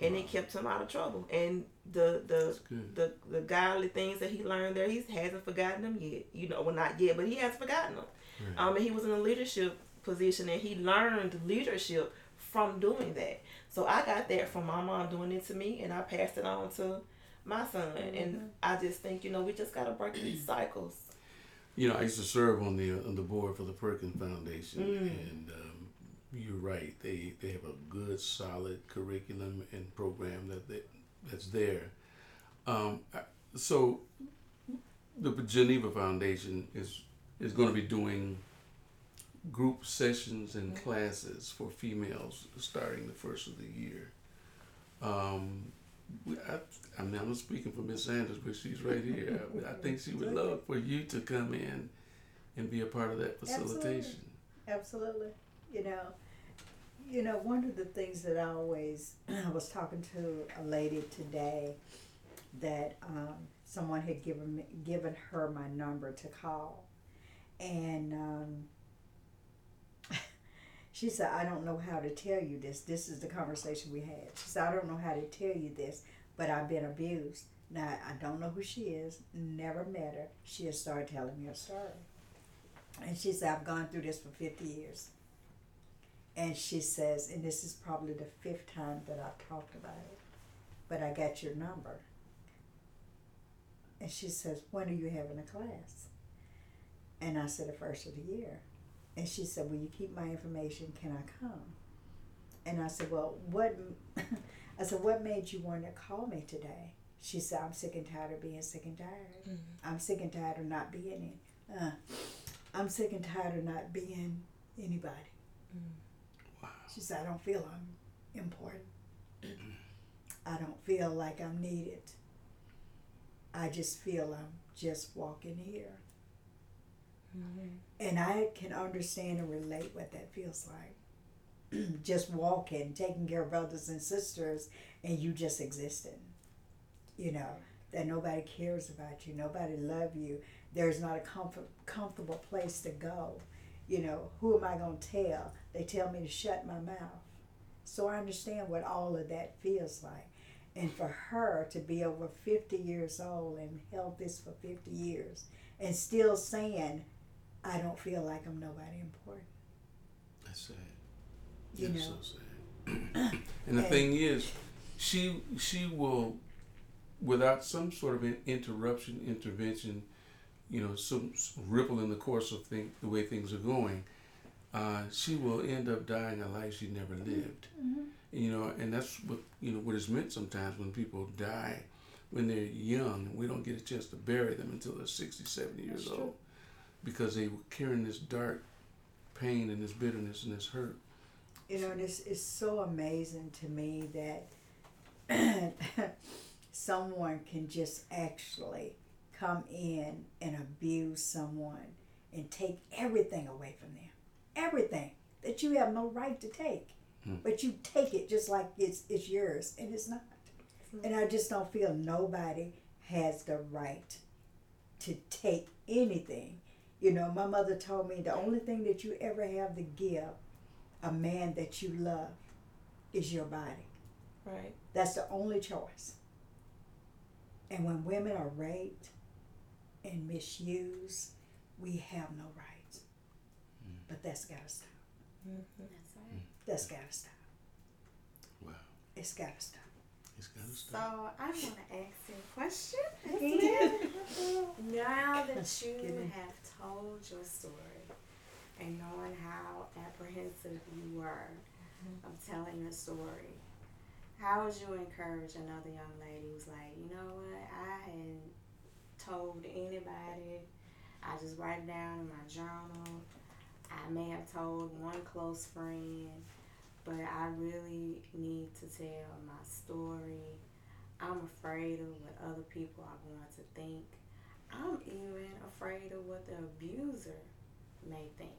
and Wow. it kept him out of trouble. And the the that's the the godly things that he learned there, he hasn't forgotten them yet. You know, well not yet, but he hasn't forgotten them. Right. Um, and he was in a leadership position, and he learned leadership from doing that. So I got that from my mom doing it to me, and I passed it on to my son. And I just think, you know, we just gotta break these cycles. You know, I used to serve on the on the board for the Perkins Foundation, Mm. and um, you're right. They they have a good, solid curriculum and program that they, that's there. Um, so, the Geneva Foundation is is going to be doing group sessions and classes for females starting the first of the year. Um, I, I mean, I'm speaking for Miss Sanders, but she's right here. I, I think she would love for you to come in and be a part of that facilitation. Absolutely. You know, you know, one of the things that I always I was talking to a lady today that um, someone had given me, given her my number to call, and um, she said, "I don't know how to tell you this. This is the conversation we had." She said, "I don't know how to tell you this, but I've been abused. Now I don't know who she is. Never met her. She has started telling me her story." And she said, I've gone through this for 50 years. And she says, and this is probably the fifth time that I've talked about it, but I got your number. And she says, When are you having a class? And I said, The first of the year. And she said, Will you keep my information? Can I come? And I said, Well, what? I said, What made you want to call me today? She said, I'm sick and tired of being sick and tired. I'm sick and tired of not being in. Uh, I'm sick and tired of not being anybody. Wow. She said, I don't feel I'm important. I don't feel like I'm needed. I just feel I'm just walking here. Mm-hmm. And I can understand and relate what that feels like. just walking, taking care of brothers and sisters, and you just existing. You know, that nobody cares about you, nobody love you. There's not a comfort, comfortable place to go. You know, who am I going to tell? They tell me to shut my mouth. So I understand what all of that feels like. And for her to be over 50 years old and held this for 50 years and still saying, I don't feel like I'm nobody important. That's sad. You That's know. so sad. and the And- thing is, she she will, without some sort of an interruption, intervention, you know, some s- ripple in the course of thing, the way things are going, uh, she will end up dying a life she never lived. You know, and that's what you know what is meant sometimes when people die when they're young. We don't get a chance to bury them until they're 60, 70 years That's true. old because they were carrying this dark pain and this bitterness and this hurt. You know, and it's, it's so amazing to me that someone can just actually come in and abuse someone and take everything away from them. Everything that you have no right to take. Hmm. But you take it just like it's, it's yours, and it's not. And I just don't feel nobody has the right to take anything. You know, my mother told me the only thing that you ever have to give a man that you love is your body. Right. That's the only choice. And when women are raped and misuse, we have no rights. Mm. But that's gotta stop. Mm-hmm. That's mm. right. That's gotta stop. Wow, It's gotta stop. it's gotta stop. So stop. I want to ask you a question. Yes, now that you have told your story and knowing how apprehensive you were mm-hmm. of telling your story, how would you encourage another young lady who's like, you know what, I hadn't told anybody. I just write it down in my journal. I may have told one close friend, but I really need to tell my story. I'm afraid of what other people are going to think. I'm even afraid of what the abuser may think.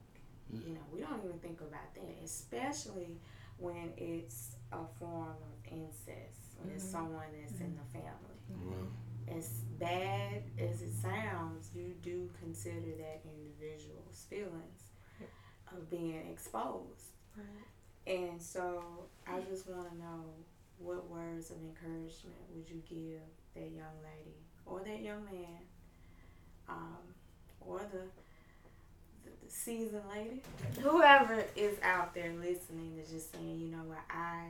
Mm. You know, we don't even think about that, especially when it's a form of incest, when it's Mhm. someone that's in the family. Wow. As bad as it sounds, you do consider that individual's feelings of being exposed. Right. And so I just want to know what words of encouragement would you give that young lady or that young man, um, or the, the the seasoned lady, whoever is out there listening is just saying, you know what, I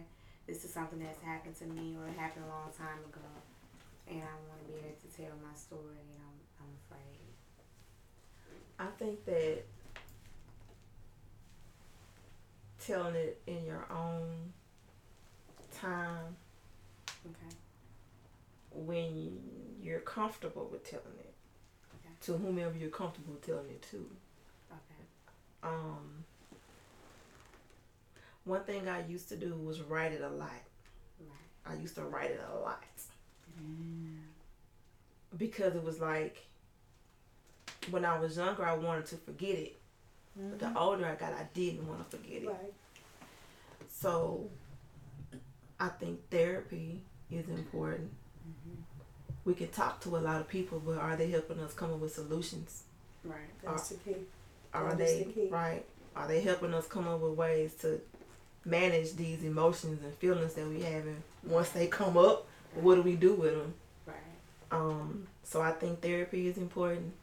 this is something that's happened to me or it happened a long time ago, and I want to be able to tell my story, and I'm I'm afraid. I think that telling it in your own time Okay. when you're comfortable with telling it Okay. to whomever you're comfortable telling it to. Okay. Um, one thing I used to do was write it a lot. Right. I used to write it a lot because it was like when I was younger, I wanted to forget it. But the mm-hmm. older I got, I didn't want to forget it. Right. So I think therapy is important. Mm-hmm. We can talk to a lot of people, but are they helping us come up with solutions? Right. That's the key. Are they the key. right? Are they helping us come up with ways to manage these emotions and feelings that we have? And once they come up, what do we do with them? Right. Um, so I think therapy is important.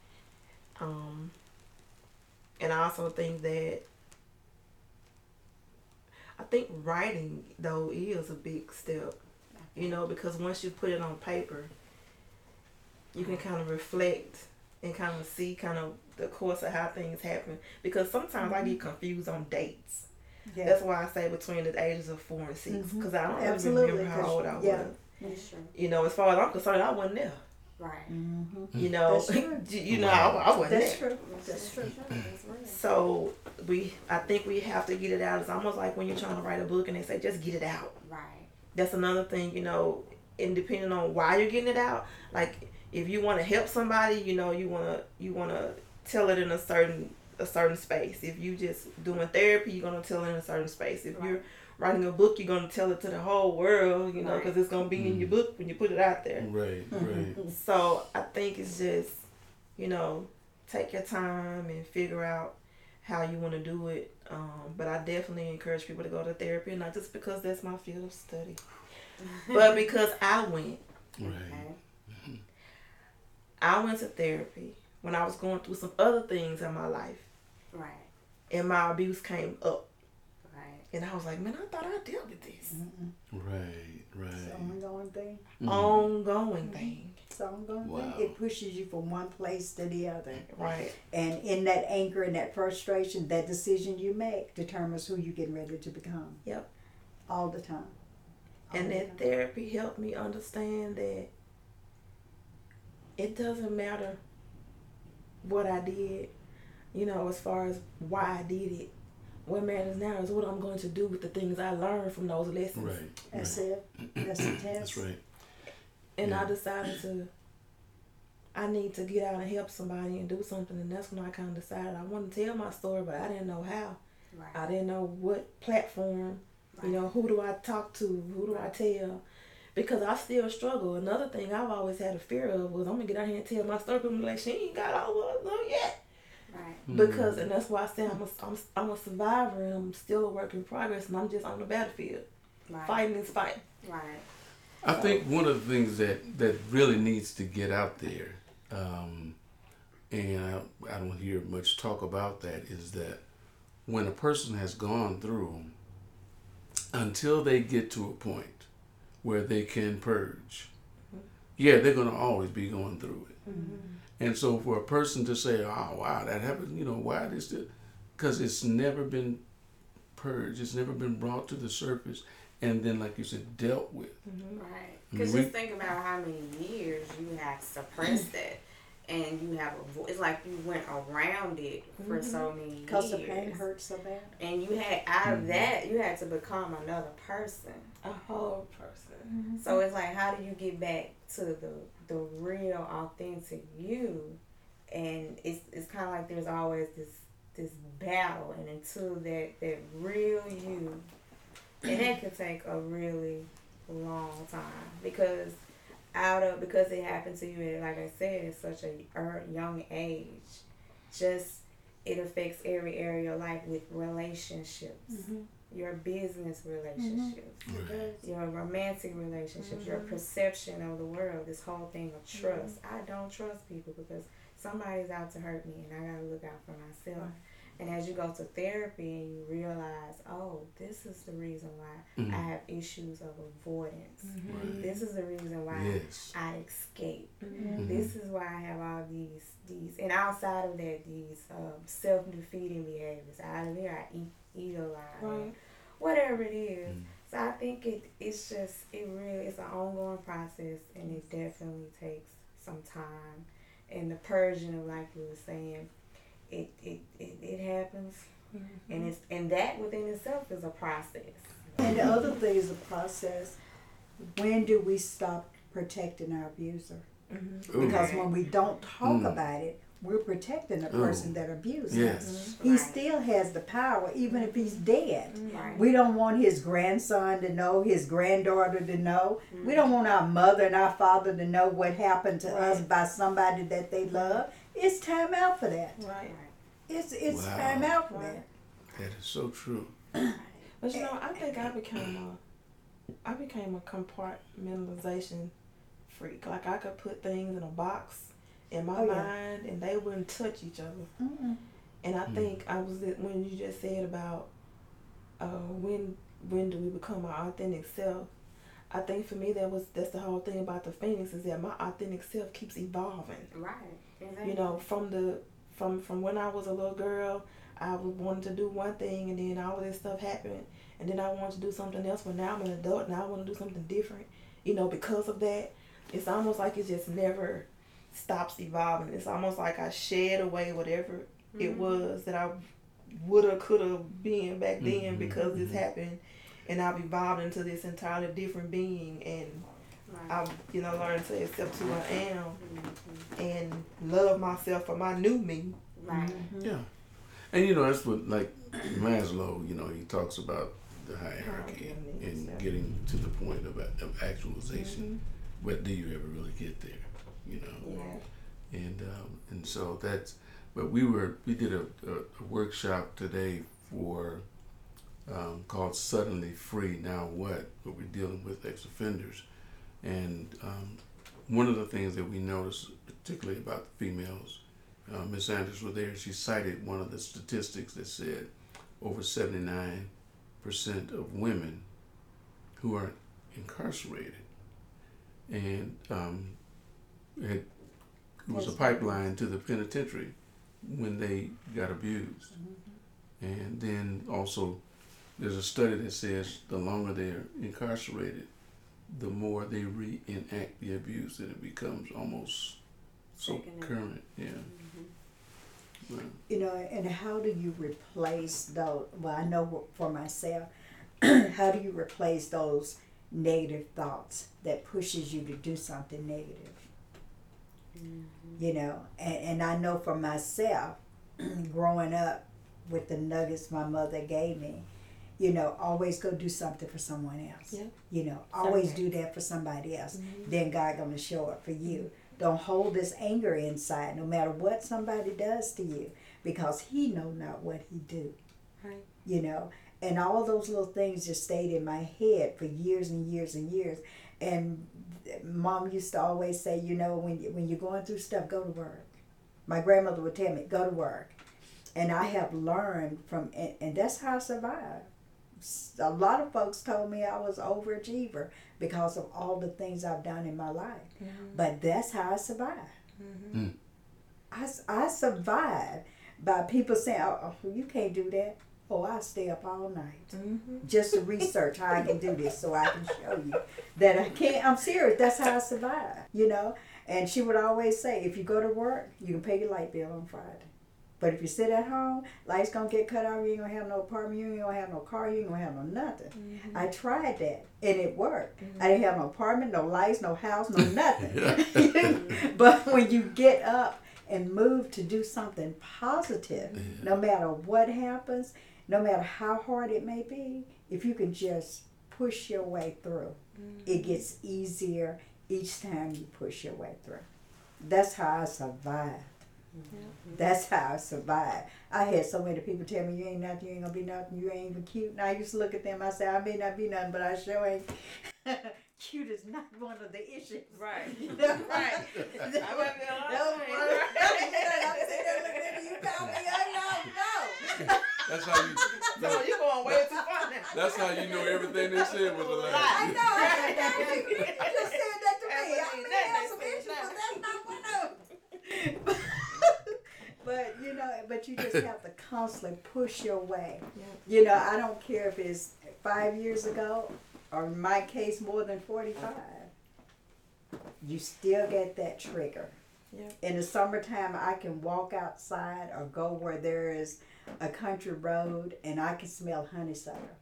Um, and I also think that I think writing though is a big step, you know, because once you put it on paper, you can kind of reflect and kind of see kind of the course of how things happen. Because sometimes I get confused on dates. Yeah. That's why I say between the ages of four and 6 Mhm. because I don't Absolutely, remember how old I was. True. You know, as far as I'm concerned, I wasn't there. Right. Mm-hmm. You know, you you know, I, I wasn't That's there. true. That's true. That's real. So we, I think we have to get it out. It's almost like when you're trying to write a book and they say just get it out. Right. That's another thing, you know. And depending on why you're getting it out, like if you want to help somebody, you know, you wanna you wanna tell it in a certain a certain space. If you just doing therapy, you're gonna tell it in a certain space. If you're writing a book, you're gonna tell it to the whole world, you know, Right. because it's gonna be in your book when you put it out there. Right, right. So I think it's just, you know, take your time and figure out how you want to do it. Um, but I definitely encourage people to go to therapy, not just because that's my field of study, but because I went. Right. Okay. I went to therapy when I was going through some other things in my life, Right. and my abuse came up, Right. And I was like, man, I thought I dealt with this Mm-mm. Right. It's Right. an ongoing thing. Mhm. ongoing thing, It's an ongoing Wow. thing. It pushes you from one place to the other. right? And in that anger and that frustration, that decision you make determines who you're getting ready to become. Yep. All the time. All And the that time. therapy helped me understand that it doesn't matter what I did, you know, as far as why I did it. What matters now is what I'm going to do with the things I learned from those lessons. Right. That's right. it. That's the test. That's right. And I decided to, I need to get out and help somebody and do something. And that's when I kind of decided I wanted to tell my story, but I didn't know how. Right. I didn't know what platform, right. you know, who do I talk to? Who do I tell? Because I still struggle. Another thing I've always had a fear of was I'm gonna get out here and tell my story. People be like, she ain't got over it no yet. Right. Mm. Because, and that's why I say I'm a, I'm, I'm a survivor and I'm still a work in progress and I'm just on the battlefield. Right. Fighting this fight. Right. I think one of the things that, that really needs to get out there, um, and I, I don't hear much talk about that, is that when a person has gone through, until they get to a point where they can purge, yeah, they're going to always be going through it. And so for a person to say, oh, wow, that happened, you know, why this? Because it's never been purged, it's never been brought to the surface, and then, like you said, dealt with. Right. I mean, Because we- just think about how many years you have suppressed it. and you have avo- it's like you went around it for so many Because years. the pain hurts so bad. And you had out of Mhm. that, you had to become another person. A whole person. Mm-hmm. So it's like, how do you get back to the the real, authentic you? And it's it's kind of like there's always this this battle, and until that that real you, and that could take a really long time because out of because it happened to you at like I said at such a young age, just it affects every area of life with relationships, mm-hmm. Your business relationships It does. your romantic relationships, your Mhm. perception of the world, this whole thing of trust. I don't trust people because somebody's out to hurt me and I gotta look out for myself. Right. And as you go to therapy and you realize, oh, this is the reason why Mhm. I have issues of avoidance. Right. This is the reason why Yes. I escape. This is why I have all these these and outside of that these um, self defeating behaviors. Out of there I eat eat a lot. Right. Whatever it is. Mm. So I think it it's just it really it's an ongoing process and it definitely takes some time. And the purging of like you were saying, it it, it, it happens and it's and that within itself is a process. And the other thing is a process. When do we stop protecting our abuser? Mm-hmm. Because when we don't talk Mm. about it, we're protecting the Ooh. person mm. that abused us. Yes. He Right. still has the power, even if he's dead. Mm. Right. We don't want his grandson to know, his granddaughter to know. We mm. don't want our mother and our father to know what happened to us by somebody that they love. It's time out for that. Right. It's it's Wow. time out for Right. that. That is so true. But you know, I think I became a, I became a compartmentalization freak. Like I could put things in a box in my Oh, yeah. mind, and they wouldn't touch each other. Mm-mm. And I Mm. think I was when you just said about uh, when when do we become our authentic self. I think for me that was that's the whole thing about the phoenix is that my authentic self keeps evolving. Right. Exactly. You know, from the from from when I was a little girl, I was wanted to do one thing, and then all of this stuff happened, and then I wanted to do something else. But now I'm an adult, now I want to do something different. You know, because of that, it's almost like it's just never stops evolving. It's almost like I shed away whatever it Mhm. was that I woulda coulda been back then Mhm, because this mhm. happened, and I've evolved into this entirely different being, and Right. I've you know learned to accept who I am Mhm. and love myself for my new me. Right. Yeah. And you know, that's what, like Maslow, you know, he talks about the hierarchy Hierarchy, and yeah. getting to the point of, of actualization. But do you ever really get there? You know? Yeah. And um, and so that's but we were we did a, a, a workshop today for um, called Suddenly Free. Now what? But we're dealing with ex offenders, and um, one of the things that we noticed, particularly about the females, uh, Miss Sanders was there. She cited one of the statistics that said over seventy nine percent of women who are incarcerated, and um, it, it was a pipeline to the penitentiary when they got abused. Mm-hmm. And then also, there's a study that says the longer they're incarcerated, the more they reenact the abuse, and it becomes almost so current. Yeah. Mm-hmm. Well, You know, and how do you replace those? Well, I know for myself, how do you replace those negative thoughts that pushes you to do something negative? You know, and, and I know for myself, growing up with the nuggets my mother gave me, you know, always go do something for someone else. Yeah. You know, always Certainly. do that for somebody else. Mhm. Then God gonna show up for you. Don't hold this anger inside, no matter what somebody does to you, because He know not what He do. Right. You know, and all those little things just stayed in my head for years and years and years. And Mom used to always say, you know, when you, when you're going through stuff, go to work. My grandmother would tell me, go to work. And I have learned from, and, and that's how I survived. A lot of folks told me I was overachiever because of all the things I've done in my life. But that's how I survived. Mhm. I, s- I survived by people saying, oh, oh, you can't do that. Oh, I stay up all night Mhm. just to research how I can do this so I can show you that I can't. I'm serious. That's how I survive, you know. And she would always say, if you go to work, you can pay your light bill on Friday. But if you sit at home, lights gonna get cut off. You ain't gonna have no apartment. You ain't gonna have no car. You ain't gonna have no nothing. Mhm. I tried that and it worked. Mhm. I didn't have no apartment, no lights, no house, no nothing. but when you get up and move to do something positive, no matter what happens, no matter how hard it may be, if you can just push your way through, it mm. gets easier each time you push your way through. That's how I survived. Mm-hmm. That's how I survived. I had so many people tell me you ain't nothing, you ain't gonna be nothing, you ain't even cute. And I used to look at them, I say, I may not be nothing, but I sure ain't cute is not one of the issues. Right. right. I might be a No, right. right? I'm sitting there looking at you, you call me, I don't know. That's how you. So you're going way too far now. That's how you know everything they said was a I lie. know, I said that to you. You just said that to me. I Absolutely may have some issues, but that's not one of them. But you know, but you just have to constantly push your way. Yeah. You know, I don't care if it's five years ago or in my case more than forty-five. You still get that trigger. Yeah. In the summertime, I can walk outside or go where there is a country road and I can smell honeysuckle.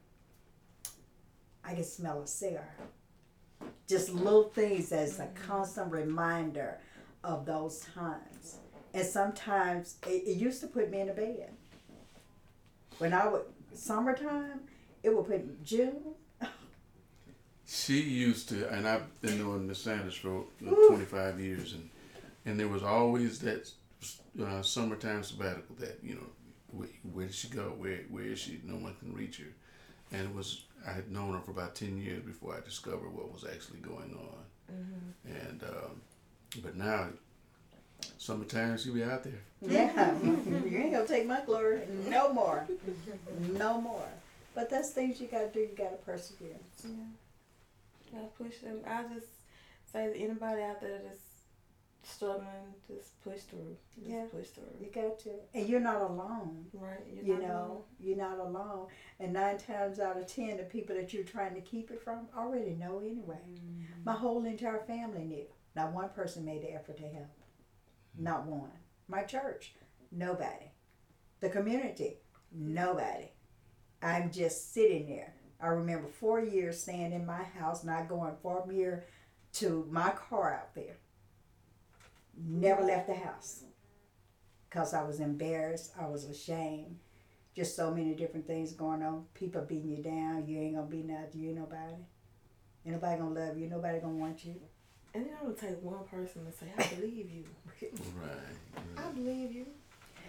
I can smell a cigar. Just little things as a mm-hmm. constant reminder of those times. And sometimes it, it used to put me in a bed. When I would summertime, it would put June. She used to, and I've been knowing Miss Sanders for uh, Woo. 25 years, and and there was always that uh, summertime sabbatical that you know, where, where did she go? Where where is she? No one can reach her, and it was I had known her for about 10 years before I discovered what was actually going on, Mm-hmm. and um, but now, summertime she'll be out there. Yeah, you ain't gonna take my glory no more, no more. But that's things you gotta do. You gotta persevere. Yeah. Gotta push them. I just say to anybody out there that's struggling, just push through. Just Yeah. push through. You got to, and you're not alone. Right. You're You not know, you're not alone. And nine times out of ten, the people that you're trying to keep it from already know anyway. alone. My whole entire family knew. Not one person made the effort to help. Mm-hmm. Not one. My church, nobody. The community, nobody. I'm just sitting there. I remember four years staying in my house, not going from here to my car out there. Never mm-hmm. left the house. Because I was embarrassed, I was ashamed. Just so many different things going on. People beating you down. You ain't gonna be nothing. You ain't nobody. Ain't nobody gonna love you. Nobody gonna want you. And it only take one person to say, "I believe you. Right. I believe you."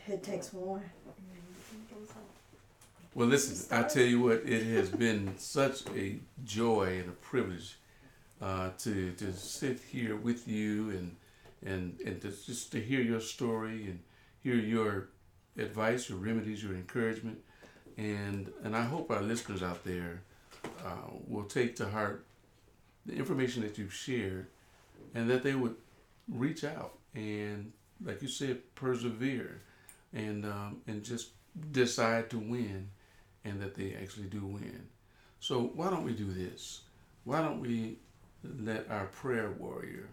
It takes one. Mm-hmm. Well, listen, I tell you what, it has been such a joy and a privilege uh, to to sit here with you and and and to, just to hear your story and hear your advice, your remedies, your encouragement, and and I hope our listeners out there uh, will take to heart the information that you've shared, and that they would reach out and, like you said, persevere, and um, and just decide to win, and that they actually do win. So why don't we do this? Why don't we let our prayer warrior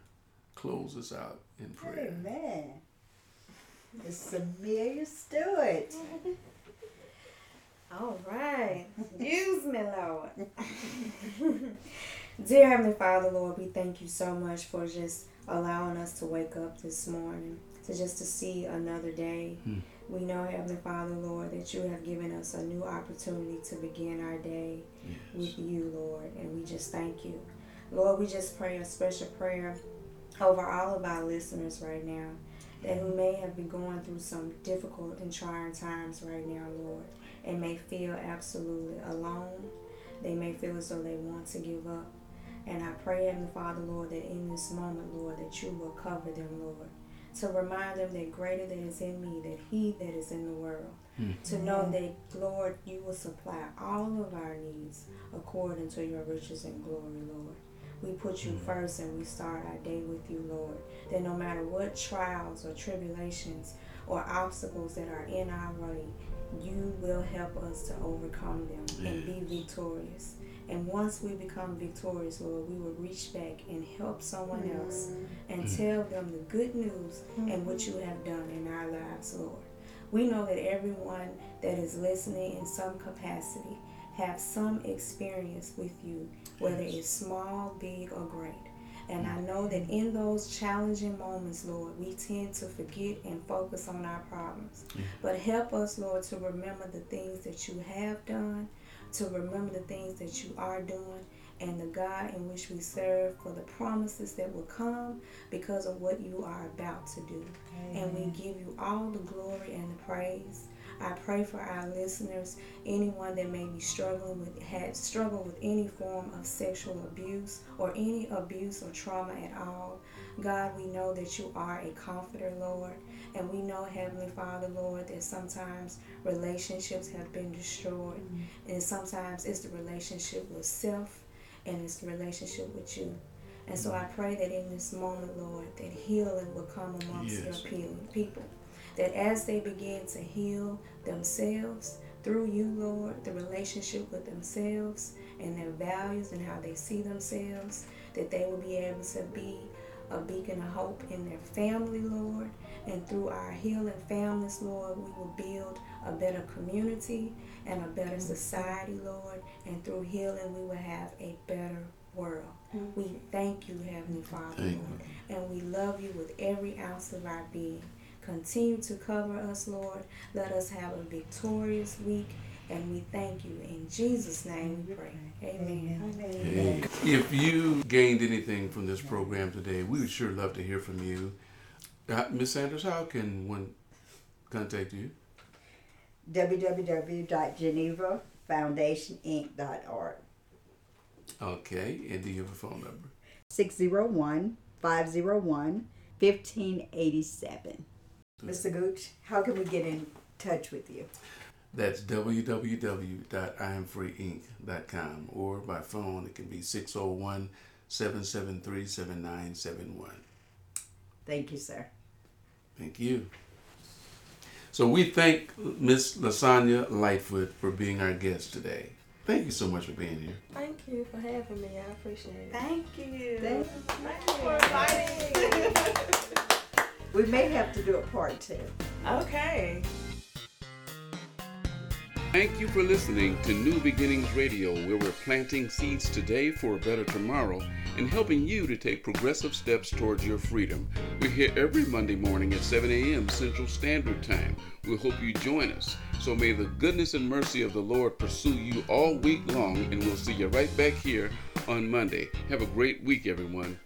close us out in prayer? Amen. It's Amelia Stewart. All right. Use me, Lord. Dear Heavenly Father, Lord, we thank you so much for just allowing us to wake up this morning, to just to see another day. Hmm. We know, Heavenly Father, Lord, that you have given us a new opportunity to begin our day Yes. with you, Lord, and we just thank you. Lord, we just pray a special prayer over all of our listeners right now that who may have been going through some difficult and trying times right now, Lord, and may feel absolutely alone. They may feel as though they want to give up. And I pray, Heavenly Father, Lord, that in this moment, Lord, that you will cover them, Lord, to remind them that greater that is in me, that he that is in the world. Hmm. To know that, Lord, you will supply all of our needs according to your riches and glory, Lord. We put you first and we start our day with you, Lord. That no matter what trials or tribulations or obstacles that are in our way, you will help us to overcome them and be Yes. victorious. And once we become victorious, Lord, we will reach back and help someone else and mm-hmm. tell them the good news and what mm-hmm. you have done in our lives, Lord. We know that everyone that is listening in some capacity have some experience with you, whether it's small, big, or great. And I know that mm-hmm. in those challenging moments, Lord, we tend to forget and focus on our problems. Yeah. But help us, Lord, to remember the things that you have done, to remember the things that you are doing, and the God in which we serve for the promises that will come because of what you are about to do. And we give you all the glory and the praise. I pray for our listeners, anyone that may be struggling with had struggled with any form of sexual abuse or any abuse or trauma at all. God, we know that you are a comforter, Lord. And we know, Heavenly Father, Lord, that sometimes relationships have been destroyed. Mm-hmm. And sometimes it's the relationship with self and it's the relationship with you. And so I pray that in this moment, Lord, that healing will come amongst Yes. your people. That as they begin to heal themselves through you, Lord, the relationship with themselves and their values and how they see themselves, that they will be able to be a beacon of hope in their family, Lord. And through our healing families, Lord, we will build a better community and a better mm-hmm. society, Lord. And through healing, we will have a better world. Mm-hmm. We thank you, Heavenly Father, Thank Lord. And we love you with every ounce of our being. Continue to cover us, Lord. Let us have a victorious week. And we thank you. In Jesus' name we pray. Amen. Hey, If you gained anything from this program today, we would sure love to hear from you. Uh, Miss Sanders, how can one contact you? www.genevafoundationinc.org. Okay, and do you have a phone number? 601 501 1587. Mr. Gooch, how can we get in touch with you? That's www.iamfreeinc.com or by phone it can be 601 773 7971. Thank you, sir. Thank you. So we thank Miss LaSanja Lightfoot for being our guest today. Thank you so much for being here. Thank you for having me. I appreciate it. Thank you. Thank Thank you for inviting me. We may have to do a part two. Okay. Thank you for listening to New Beginnings Radio, where we're planting seeds today for a better tomorrow and helping you to take progressive steps towards your freedom. We're here every Monday morning at 7 a.m. Central Standard Time. We hope you join us. So may the goodness and mercy of the Lord pursue you all week long, and we'll see you right back here on Monday. Have a great week, everyone.